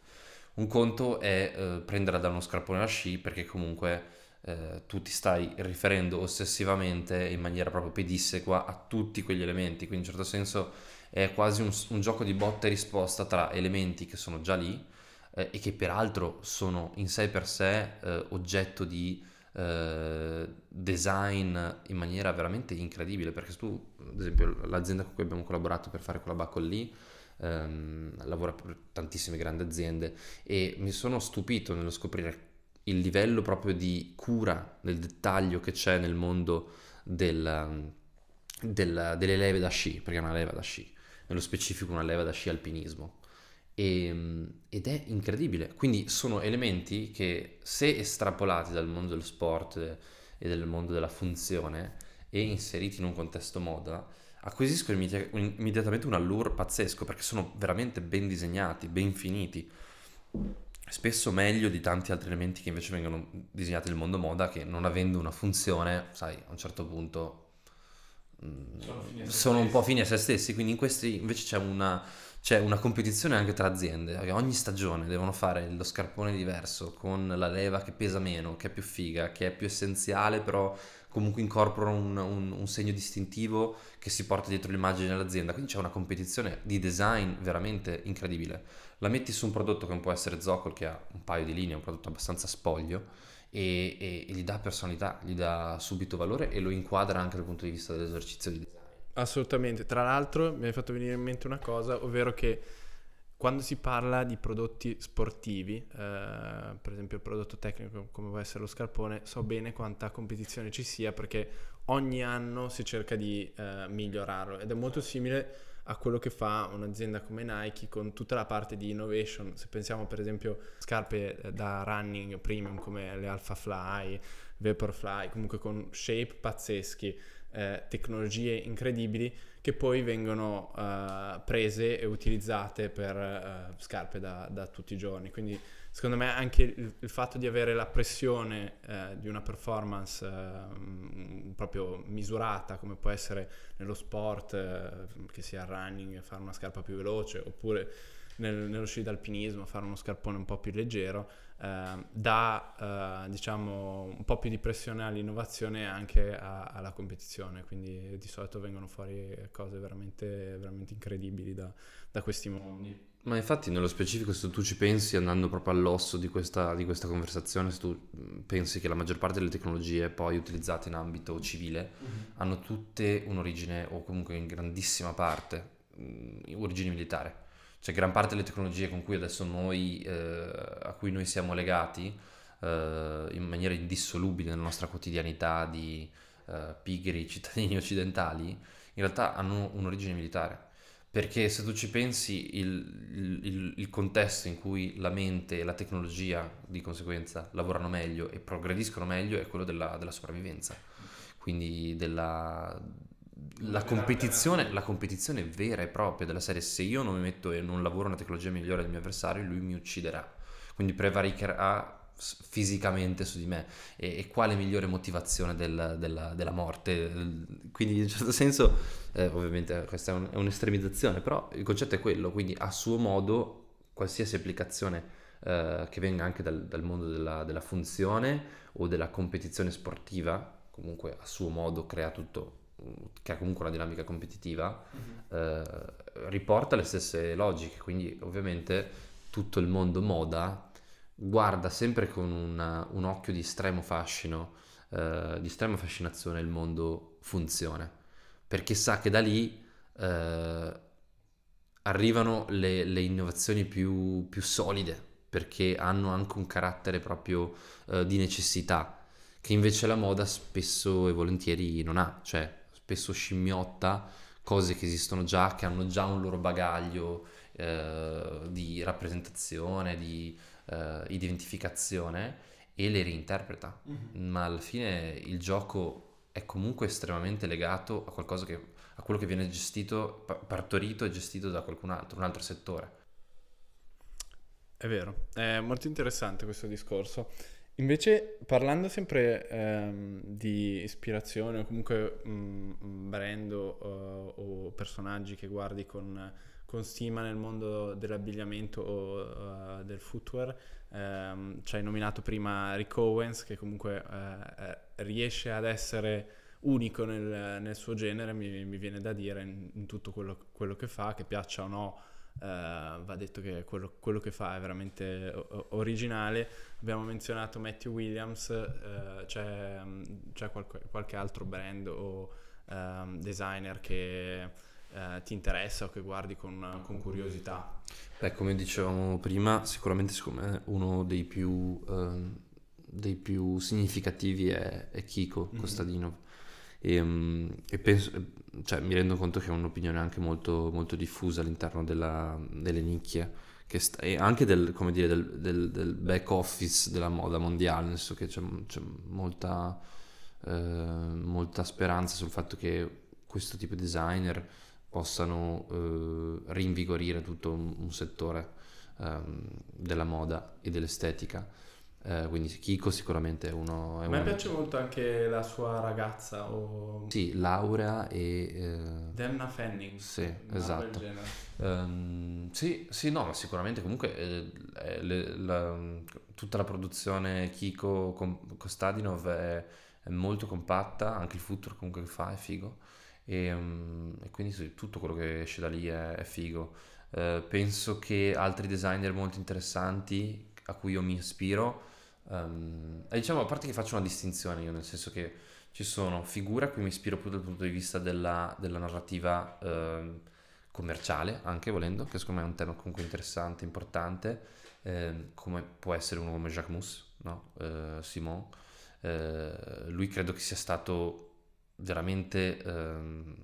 Speaker 2: Un conto è eh, prenderla da uno scarpone da sci perché comunque eh, tu ti stai riferendo ossessivamente in maniera proprio pedissequa a tutti quegli elementi, quindi in un certo senso è quasi un, un gioco di botta e risposta tra elementi che sono già lì eh, e che peraltro sono in sé per sé eh, oggetto di eh, design in maniera veramente incredibile perché tu ad esempio l'azienda con cui abbiamo collaborato per fare quella buckle lì ehm, lavora per tantissime grandi aziende e mi sono stupito nello scoprire il livello proprio di cura del dettaglio che c'è nel mondo del, del, delle leve da sci perché è una leva da sci nello specifico una leva da sci alpinismo e, ehm, ed è incredibile. Quindi sono elementi che se estrapolati dal mondo dello sport e del mondo della funzione e inseriti in un contesto moda, acquisiscono immediatamente un allure pazzesco perché sono veramente ben disegnati, ben finiti. Spesso meglio di tanti altri elementi che invece vengono disegnati nel mondo moda che non avendo una funzione, sai, a un certo punto sono, sono un po' fini a se stessi, quindi in questi invece c'è una c'è una competizione anche tra aziende, ogni stagione devono fare lo scarpone diverso, con la leva che pesa meno, che è più figa, che è più essenziale, però comunque incorpora un, un, un segno distintivo che si porta dietro l'immagine dell'azienda. Quindi c'è una competizione di design veramente incredibile. La metti su un prodotto che non può essere Zocol, che ha un paio di linee, un prodotto abbastanza spoglio, e, e, e gli dà personalità, gli dà subito valore e lo inquadra anche dal punto di vista dell'esercizio di design.
Speaker 3: Assolutamente, tra l'altro mi hai fatto venire in mente una cosa, ovvero che quando si parla di prodotti sportivi, eh, per esempio il prodotto tecnico come può essere lo scarpone, so bene quanta competizione ci sia perché ogni anno si cerca di eh, migliorarlo ed è molto simile a quello che fa un'azienda come Nike con tutta la parte di innovation. Se pensiamo per esempio a scarpe eh, da running premium come le Alpha Fly, Vaporfly, comunque con shape pazzeschi eh, tecnologie incredibili che poi vengono uh, prese e utilizzate per uh, scarpe da, da, tutti i giorni. Quindi secondo me anche il, il fatto di avere la pressione uh, di una performance proprio misurata come può essere nello sport, che sia running, fare una scarpa più veloce oppure nel, nello sci d'alpinismo, fare uno scarpone un po' più leggero, eh, dà eh, diciamo un po' più di pressione all'innovazione e anche a, alla competizione, quindi di solito vengono fuori cose veramente, veramente incredibili da, da questi mondi.
Speaker 2: Ma infatti nello specifico se tu ci pensi andando proprio all'osso di questa, di questa, conversazione, se tu pensi che la maggior parte delle tecnologie poi utilizzate in ambito civile mm-hmm. hanno tutte un'origine o comunque in grandissima parte mh, origine militare cioè gran parte delle tecnologie con cui adesso noi, eh, a cui noi siamo legati eh, in maniera indissolubile nella nostra quotidianità di eh, pigri cittadini occidentali, in realtà hanno un'origine militare. Perché se tu ci pensi, il, il, il, contesto in cui la mente e la tecnologia di conseguenza lavorano meglio e progrediscono meglio è quello della, della sopravvivenza, quindi della, la competizione, la competizione vera e propria della serie, se io non mi metto e non lavoro una tecnologia migliore del mio avversario, lui mi ucciderà. Quindi prevaricherà fisicamente su di me e, e quale migliore motivazione del, della, della, morte quindi in un certo senso eh, ovviamente questa è, un, è, un'estremizzazione però il concetto è quello quindi a suo modo qualsiasi applicazione eh, che venga anche dal, dal mondo della, della funzione o della competizione sportiva comunque a suo modo crea tutto che ha comunque una dinamica competitiva, uh-huh. eh, riporta le stesse logiche, quindi ovviamente tutto il mondo moda guarda sempre con una, un occhio di estremo fascino, eh, di estrema fascinazione il mondo funzione, perché sa che da lì eh, arrivano le, le innovazioni più, più, solide, perché hanno anche un carattere proprio eh, di necessità, che invece la moda spesso e volentieri non ha, cioè spesso scimmiotta cose che esistono già, che hanno già un loro bagaglio eh, di rappresentazione, di eh, identificazione e le reinterpreta. Mm-hmm. Ma alla fine il gioco è comunque estremamente legato a qualcosa che, a quello che viene gestito, partorito e gestito da qualcun altro, un altro settore.
Speaker 3: È vero, è molto interessante questo discorso. Invece, parlando sempre ehm, di ispirazione o comunque mh, mm, brand o, o, personaggi che guardi con, con, stima nel mondo dell'abbigliamento o uh, del footwear, ehm, ci hai nominato prima Rick Owens che comunque eh, riesce ad essere unico nel, nel suo genere, mi, mi, viene da dire, in, in tutto quello, quello che fa, che piaccia o no Uh, va detto che quello, quello, che fa è veramente o- originale. Abbiamo menzionato Matthew Williams, uh, c'è, c'è qualche, qualche, altro brand o um, designer che uh, ti interessa o che guardi con, con, curiosità?
Speaker 2: Beh, come dicevamo prima, sicuramente secondo me uno dei più, ehm, dei più significativi è, è Kiko mm-hmm. Kostadinov. E, ehm, e penso, cioè, mi rendo conto che è un'opinione anche molto, molto diffusa all'interno della, delle nicchie sta, e anche del, dire, del, del, del, back office della moda mondiale, nel senso che c'è, c'è molta, eh, molta, speranza sul fatto che questo tipo di designer possano eh, rinvigorire tutto un, un settore eh, della moda e dell'estetica. Eh, quindi Kiko sicuramente è uno... È
Speaker 3: a me uno... piace molto anche la sua ragazza. O...
Speaker 2: Sì, Laura e...
Speaker 3: Eh... Demna Fanning.
Speaker 2: Sì, esatto. Um, sì, sì, no, ma sicuramente comunque eh, le, la, tutta la produzione Kiko con Kostadinov è, è, molto compatta, anche il futuro comunque che fa è figo. E, um, e quindi tutto quello che esce da lì è, è figo. Uh, penso che altri designer molto interessanti a cui io mi ispiro Um, diciamo, a parte che faccio una distinzione io, nel senso che ci sono figure a cui mi ispiro più dal punto di vista della, della narrativa eh, commerciale, anche volendo, che secondo me è un tema comunque interessante, importante, eh, come può essere uno come Jacques Mousse, no? eh, Simon. Eh, lui credo che sia stato veramente ehm,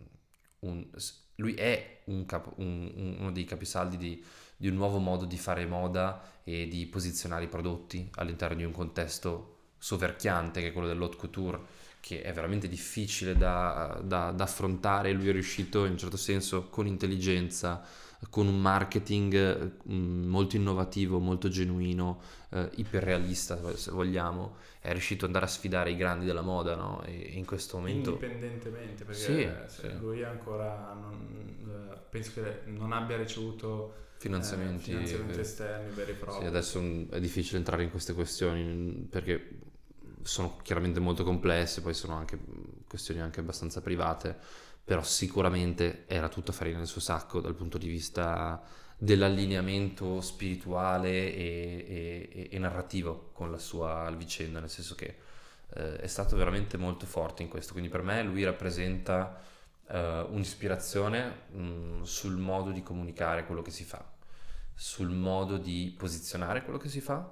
Speaker 2: un, lui è un capo, un, uno dei capisaldi di di un nuovo modo di fare moda e di posizionare i prodotti all'interno di un contesto soverchiante che è quello dell'haute couture, che è veramente difficile da, da, da affrontare. Lui è riuscito in un certo senso con intelligenza con un marketing mm, molto innovativo, molto genuino, eh, iperrealista se vogliamo, è riuscito ad andare a sfidare i grandi della moda, no? E in questo momento...
Speaker 3: Indipendentemente, perché sì, sì. lui ancora non, eh, penso che non abbia ricevuto
Speaker 2: finanziamenti,
Speaker 3: eh, finanziamenti esterni veri e propri.
Speaker 2: Sì, adesso è difficile entrare in queste questioni perché sono chiaramente molto complesse, poi sono anche questioni anche abbastanza private però sicuramente era tutta farina nel suo sacco dal punto di vista dell'allineamento spirituale e, e, e narrativo con la sua vicenda, nel senso che eh, è stato veramente molto forte in questo, quindi per me lui rappresenta eh, un'ispirazione mh, mm, sul modo di comunicare quello che si fa, sul modo di posizionare quello che si fa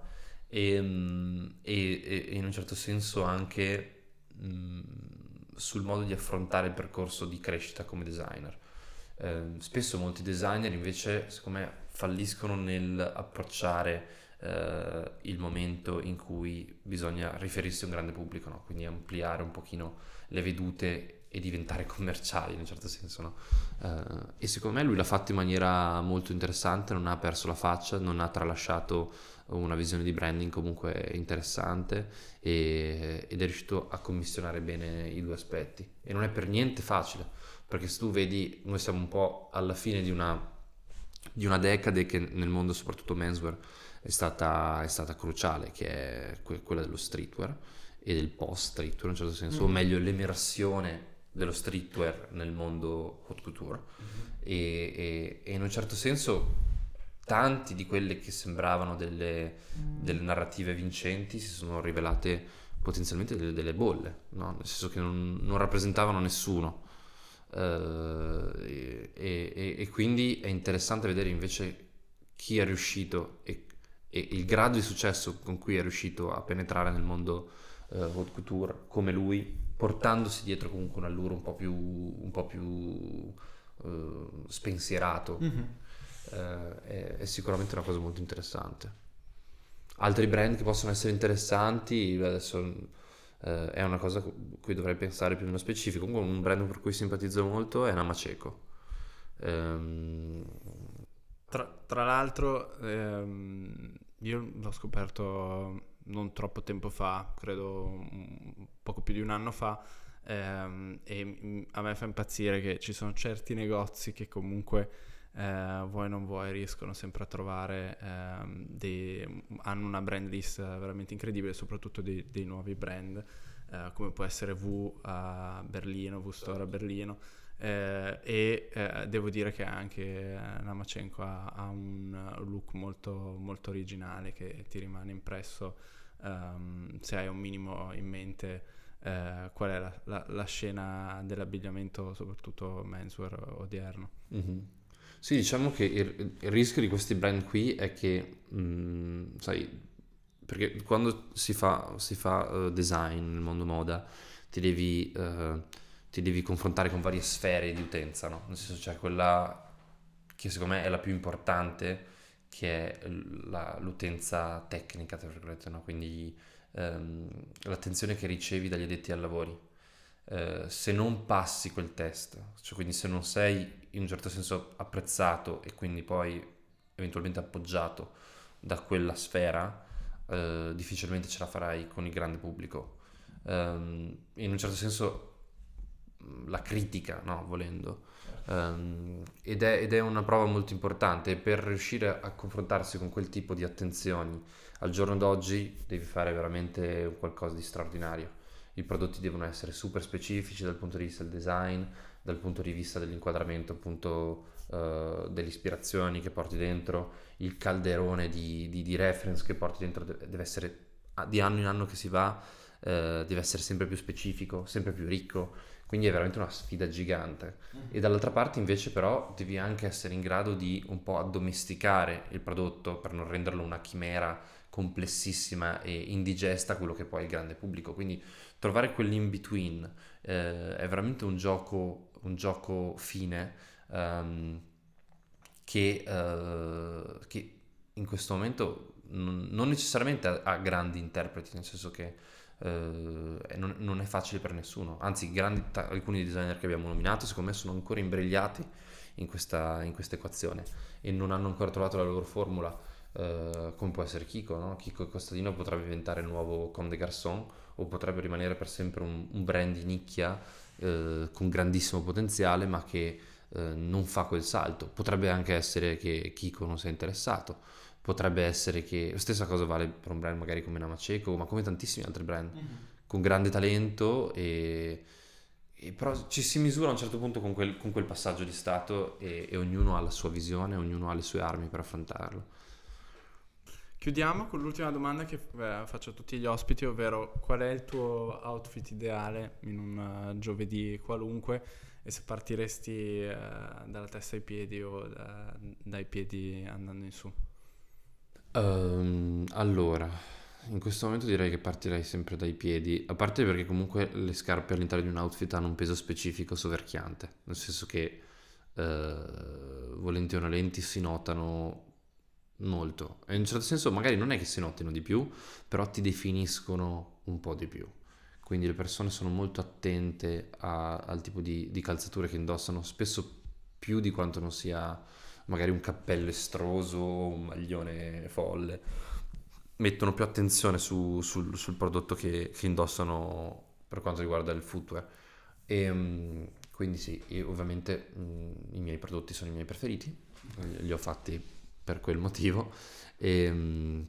Speaker 2: e, mh, mm, e, in un certo senso anche... Mh, mm, sul modo di affrontare il percorso di crescita come designer. Eh, spesso molti designer invece, secondo me, falliscono nel approcciare eh, il momento in cui bisogna riferirsi a un grande pubblico, no? quindi ampliare un pochino le vedute e diventare commerciali in un certo senso. No? Eh, e secondo me lui l'ha fatto in maniera molto interessante, non ha perso la faccia, non ha tralasciato una visione di branding comunque interessante e, ed è riuscito a commissionare bene i due aspetti e non è per niente facile perché se tu vedi noi siamo un po' alla fine di una, di una decade che nel mondo soprattutto menswear è stata, è stata cruciale che è quella dello streetwear e del post streetwear in un certo senso mm. o meglio l'emersione dello streetwear nel mondo haute couture mm-hmm. e, e, e in un certo senso tanti di quelle che sembravano delle, delle narrative vincenti si sono rivelate potenzialmente delle, delle bolle, no? nel senso che non, non rappresentavano nessuno. Uh, e, e, e, quindi è interessante vedere invece chi è riuscito e, e, il grado di successo con cui è riuscito a penetrare nel mondo uh, haute couture come lui, portandosi dietro comunque un allure un po' più, un po più uh, spensierato. Mm-hmm eh, è, sicuramente una cosa molto interessante. Altri brand che possono essere interessanti, adesso eh, è una cosa cui dovrei pensare più nello specifico. Comunque un brand per cui simpatizzo molto è Namaceco. Ehm...
Speaker 3: Tra, tra, l'altro ehm, io l'ho scoperto non troppo tempo fa, credo poco più di un anno fa, ehm, e a me fa impazzire che ci sono certi negozi che comunque eh, vuoi non vuoi riescono sempre a trovare ehm, dei, hanno una brand list veramente incredibile soprattutto dei, dei nuovi brand eh, come può essere V a Berlino, V Store a Berlino eh, e eh, devo dire che anche Namacenko ha, ha un look molto, molto originale che ti rimane impresso um, se hai un minimo in mente eh, qual è la, la, la, scena dell'abbigliamento soprattutto menswear odierno.
Speaker 2: Mm-hmm. Sì, diciamo che il, il, rischio di questi brand qui è che, mh, mm, sai, perché quando si fa, si fa uh, design nel mondo moda, ti devi, uh, ti devi, confrontare con varie sfere di utenza, no? Nel senso c'è quella che secondo me è la più importante, che è la, l'utenza tecnica, tra virgolette, no? Quindi um, l'attenzione che ricevi dagli addetti ai lavori eh, se non passi quel test, cioè quindi se non sei in un certo senso apprezzato e quindi poi eventualmente appoggiato da quella sfera, eh, difficilmente ce la farai con il grande pubblico. Um, in un certo senso mm, la critica, no? volendo. Um, ed, è, ed, è, una prova molto importante per riuscire a confrontarsi con quel tipo di attenzioni al giorno d'oggi devi fare veramente qualcosa di straordinario i prodotti devono essere super specifici dal punto di vista del design, dal punto di vista dell'inquadramento appunto uh, delle ispirazioni che porti dentro, il calderone di, di, di, reference che porti dentro deve essere di anno in anno che si va, uh, deve essere sempre più specifico, sempre più ricco, quindi è veramente una sfida gigante. E dall'altra parte invece però devi anche essere in grado di un po' addomesticare il prodotto per non renderlo una chimera complessissima e indigesta a quello che poi è il grande pubblico. Quindi trovare quell'in between eh, è veramente un gioco, un gioco fine um, che, uh, che, in questo momento non, non necessariamente ha, ha, grandi interpreti, nel senso che uh, non, non, è facile per nessuno. Anzi, grandi, alcuni designer che abbiamo nominato secondo me sono ancora imbrigliati in questa, in questa equazione e non hanno ancora trovato la loro formula Uh, come può essere Kiko, no? Kiko Costadino potrebbe diventare il nuovo Comme des Garçons o potrebbe rimanere per sempre un, un brand di nicchia uh, con grandissimo potenziale ma che uh, non fa quel salto. Potrebbe anche essere che Kiko non sia interessato, potrebbe essere che... Stessa cosa vale per un brand magari come Namaceco ma come tantissimi altri brand mm-hmm. con grande talento e... E però ci si misura a un certo punto con quel, con quel passaggio di stato e, e, ognuno ha la sua visione, ognuno ha le sue armi per affrontarlo.
Speaker 3: Chiudiamo con l'ultima domanda che beh, faccio a tutti gli ospiti, ovvero qual è il tuo outfit ideale in un uh, giovedì qualunque e se partiresti uh, dalla testa ai piedi o da, dai piedi andando in su?
Speaker 2: Um, allora, in questo momento direi che partirei sempre dai piedi, a parte perché comunque le scarpe all'interno di un outfit hanno un peso specifico soverchiante, nel senso che uh, volenti o nolenti si notano molto. E in un certo senso magari non è che si notino di più, però ti definiscono un po' di più. Quindi le persone sono molto attente a, al tipo di, di, calzature che indossano, spesso più di quanto non sia magari un cappello estroso un maglione folle. Mettono più attenzione su, sul, sul, prodotto che, che, indossano per quanto riguarda il footwear. E, ehm, quindi sì, ovviamente mh, i miei prodotti sono i miei preferiti, li ho fatti per quel motivo ehm,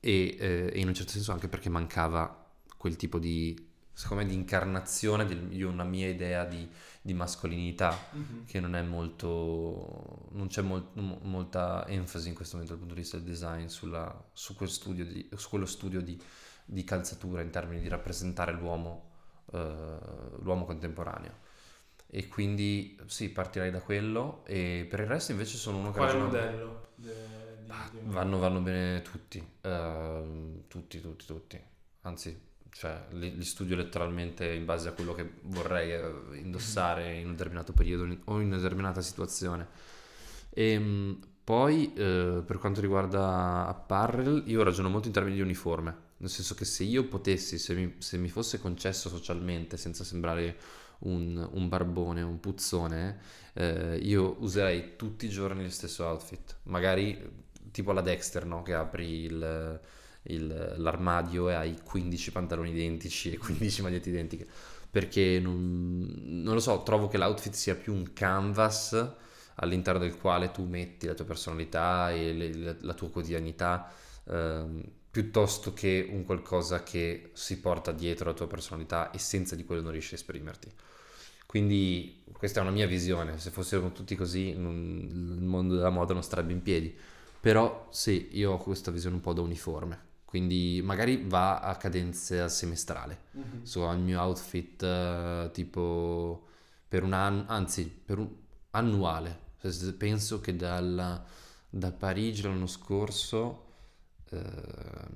Speaker 2: e, e, e, in un certo senso anche perché mancava quel tipo di secondo me di incarnazione di una mia idea di, di mascolinità mm-hmm. che non è molto non c'è molt, molta enfasi in questo momento dal punto di vista del design sulla, su, quel studio di, su quello studio di, di, calzatura in termini di rappresentare l'uomo, eh, l'uomo contemporaneo e quindi sì, partirei da quello e per il resto invece sono uno
Speaker 3: che... Qual è il modello? De,
Speaker 2: di, ah, di vanno, vanno, bene tutti, uh, tutti, tutti, tutti, anzi cioè, li, li, studio letteralmente in base a quello che vorrei eh, indossare in un determinato periodo o in una determinata situazione. E ehm, poi eh, per quanto riguarda apparel, io ragiono molto in termini di uniforme, nel senso che se io potessi, se mi, se mi fosse concesso socialmente, senza sembrare un, un barbone, un puzzone, eh, io userei tutti i giorni lo stesso outfit, magari tipo la Dexter, no? Che apri il, il, l'armadio e hai 15 pantaloni identici e 15 magliette identiche, perché non, non lo so, trovo che l'outfit sia più un canvas all'interno del quale tu metti la tua personalità e le, la tua quotidianità ehm, piuttosto che un qualcosa che si porta dietro la tua personalità e senza di quello non riesci a esprimerti. Quindi questa è una mia visione, se fossimo tutti così non, il mondo della moda non starebbe in piedi, però sì, io ho questa visione un po' da uniforme, quindi magari va a cadenza semestrale, mm-hmm. so al mio outfit uh, tipo per un anno, anzi per un annuale, penso che dalla, da Parigi l'anno scorso eh,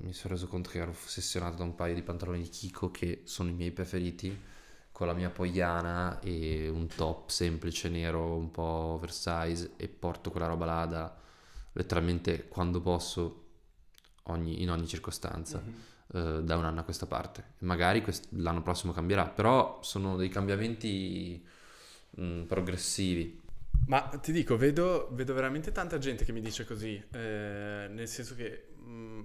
Speaker 2: mi sono reso conto che ero ossessionato da un paio di pantaloni di Kiko che sono i miei preferiti con la mia pogliana e un top semplice nero un po' oversize e porto quella roba là da letteralmente quando posso ogni, in ogni circostanza mm-hmm. eh, da un anno a questa parte magari quest- l'anno prossimo cambierà però sono dei cambiamenti mh, mm, progressivi
Speaker 3: ma ti dico, vedo, vedo, veramente tanta gente che mi dice così, eh, nel senso che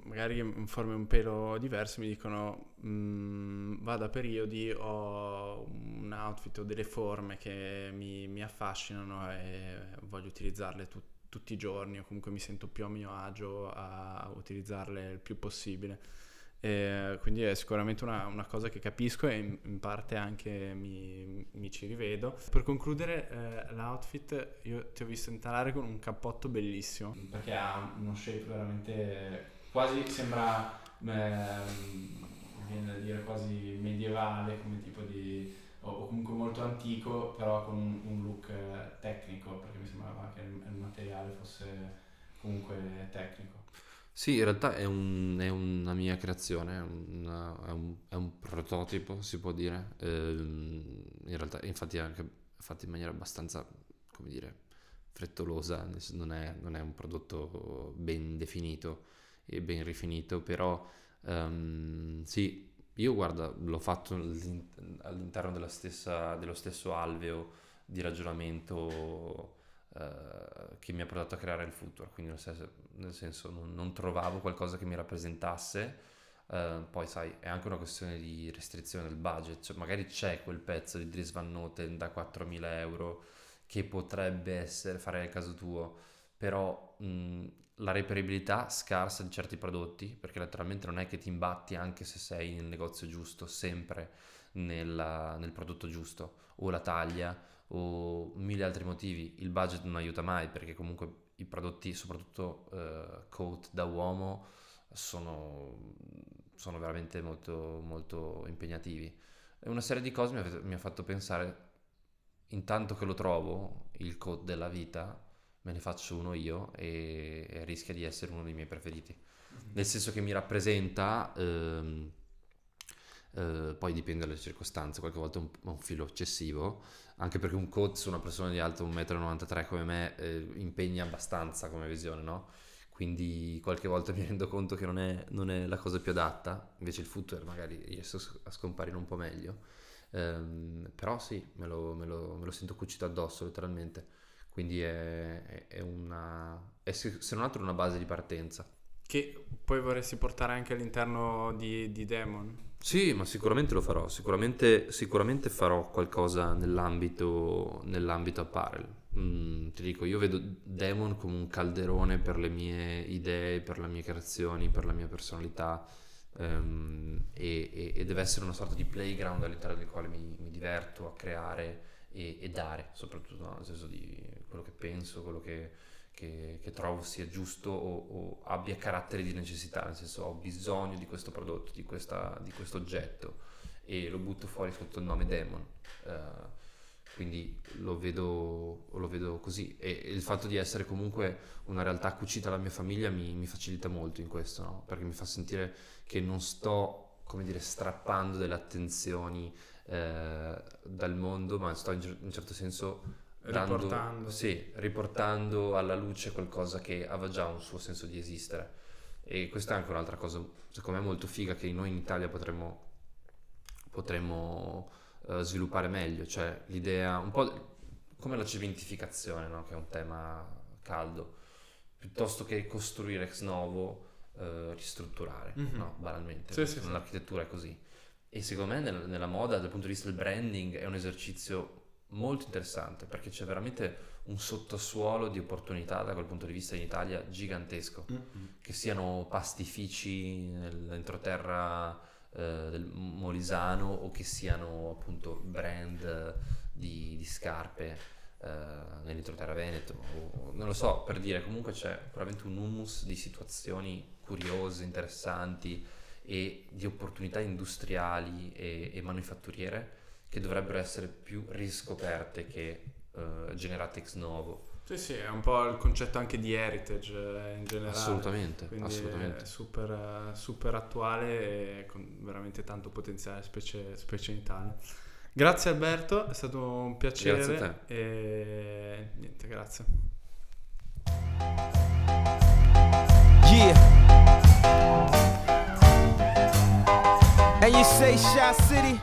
Speaker 3: magari in forme un pelo diverse mi dicono mh, mm, vado a periodi, ho un outfit o delle forme che mi, mi affascinano e voglio utilizzarle tu, tutti i giorni o comunque mi sento più a mio agio a utilizzarle il più possibile. E quindi è sicuramente una, una, cosa che capisco e in, in parte anche mi, mi, ci rivedo. Per concludere, eh, l'outfit io ti ho visto intalare con un cappotto bellissimo perché ha uno shape veramente quasi sembra, eh, viene da dire quasi medievale come tipo di o comunque molto antico, però con un, un look eh, tecnico perché mi sembrava che il, il materiale fosse comunque tecnico.
Speaker 2: Sì, in realtà è, un- è una mia creazione, è, una- è un, è un prototipo, si può dire. Ehm, in realtà, infatti, è anche fatto in maniera abbastanza, come dire, frettolosa, non è, non è un prodotto ben definito e ben rifinito, però ehm, sì, io guarda, l'ho fatto all'interno della stessa, dello stesso alveo di ragionamento eh, che mi ha portato a creare il Future, quindi nel senso, nel senso non, non, trovavo qualcosa che mi rappresentasse. Uh, poi sai, è anche una questione di restrizione del budget, cioè, magari c'è quel pezzo di Dries Van Noten da 4.000 euro che potrebbe essere, fare il caso tuo, però mh, la reperibilità scarsa di certi prodotti, perché letteralmente non è che ti imbatti anche se sei nel negozio giusto, sempre nella, nel prodotto giusto, o la taglia, o mille altri motivi, il budget non aiuta mai perché comunque i prodotti, soprattutto uh, coat da uomo, sono, sono veramente molto, molto impegnativi. E una serie di cose mi ha, mi ha fatto pensare, intanto che lo trovo, il coat della vita, me ne faccio uno io e, e rischia di essere uno dei miei preferiti. Mm-hmm. Nel senso che mi rappresenta... Ehm, eh, poi dipende dalle circostanze, qualche volta è un, un, filo eccessivo, anche perché un coach una persona di alto 1,93 m come me eh, impegna abbastanza come visione, no? Quindi qualche volta mi rendo conto che non è, non è la cosa più adatta, invece il footwear magari riesco a scomparire un po' meglio. Um, però sì, me lo, me, lo, me lo, sento cucito addosso letteralmente, quindi è, è, una... è se non altro una base di partenza.
Speaker 3: Che poi vorresti portare anche all'interno di, di Demon?
Speaker 2: Sì, ma sicuramente lo farò, sicuramente, sicuramente farò qualcosa nell'ambito, nell'ambito apparel. Mm, ti dico, io vedo Demon come un calderone per le mie idee, per le mie creazioni, per la mia personalità um, e, e, e, deve essere una sorta di playground all'interno del quale mi, mi diverto a creare e, e dare, soprattutto no? nel senso di quello che penso, quello che che, che trovo sia giusto o, o, abbia carattere di necessità, nel senso ho bisogno di questo prodotto, di, questa, di questo oggetto e lo butto fuori sotto il nome Demon. Uh, quindi lo vedo, lo vedo, così e il fatto di essere comunque una realtà cucita alla mia famiglia mi, mi facilita molto in questo, no? perché mi fa sentire che non sto, come dire, strappando delle attenzioni eh, dal mondo, ma sto in, un certo senso
Speaker 3: Dando, riportando.
Speaker 2: Sì, riportando alla luce qualcosa che aveva già un suo senso di esistere. E, questa è anche un'altra cosa, secondo me, molto figa che noi in Italia potremmo, potremmo uh, sviluppare meglio, cioè l'idea, un po' come la cementificazione, no? che è un tema caldo, piuttosto che costruire ex novo, uh, ristrutturare, mm-hmm. no? banalmente, sì, sì, nell'architettura è così. E secondo me nel, nella moda, dal punto di vista del branding, è un esercizio molto interessante perché c'è veramente un sottosuolo di opportunità da quel punto di vista in Italia gigantesco, mm-hmm. che siano pastifici nell'entroterra eh, del Molisano o che siano appunto brand di, di scarpe eh, nell'entroterra Veneto, o, non lo so, per dire comunque c'è veramente un humus di situazioni curiose, interessanti e di opportunità industriali e, e manifatturiere che dovrebbero essere più riscoperte che uh, generate ex novo.
Speaker 3: Sì, sì, è un po' il concetto anche di heritage eh, in generale.
Speaker 2: Assolutamente, Quindi assolutamente.
Speaker 3: È super, super attuale e con veramente tanto potenziale, specie, specie in Italia. Grazie Alberto, è stato un piacere.
Speaker 2: Grazie a te.
Speaker 3: E niente, grazie.
Speaker 4: Yeah. And you say Shy City?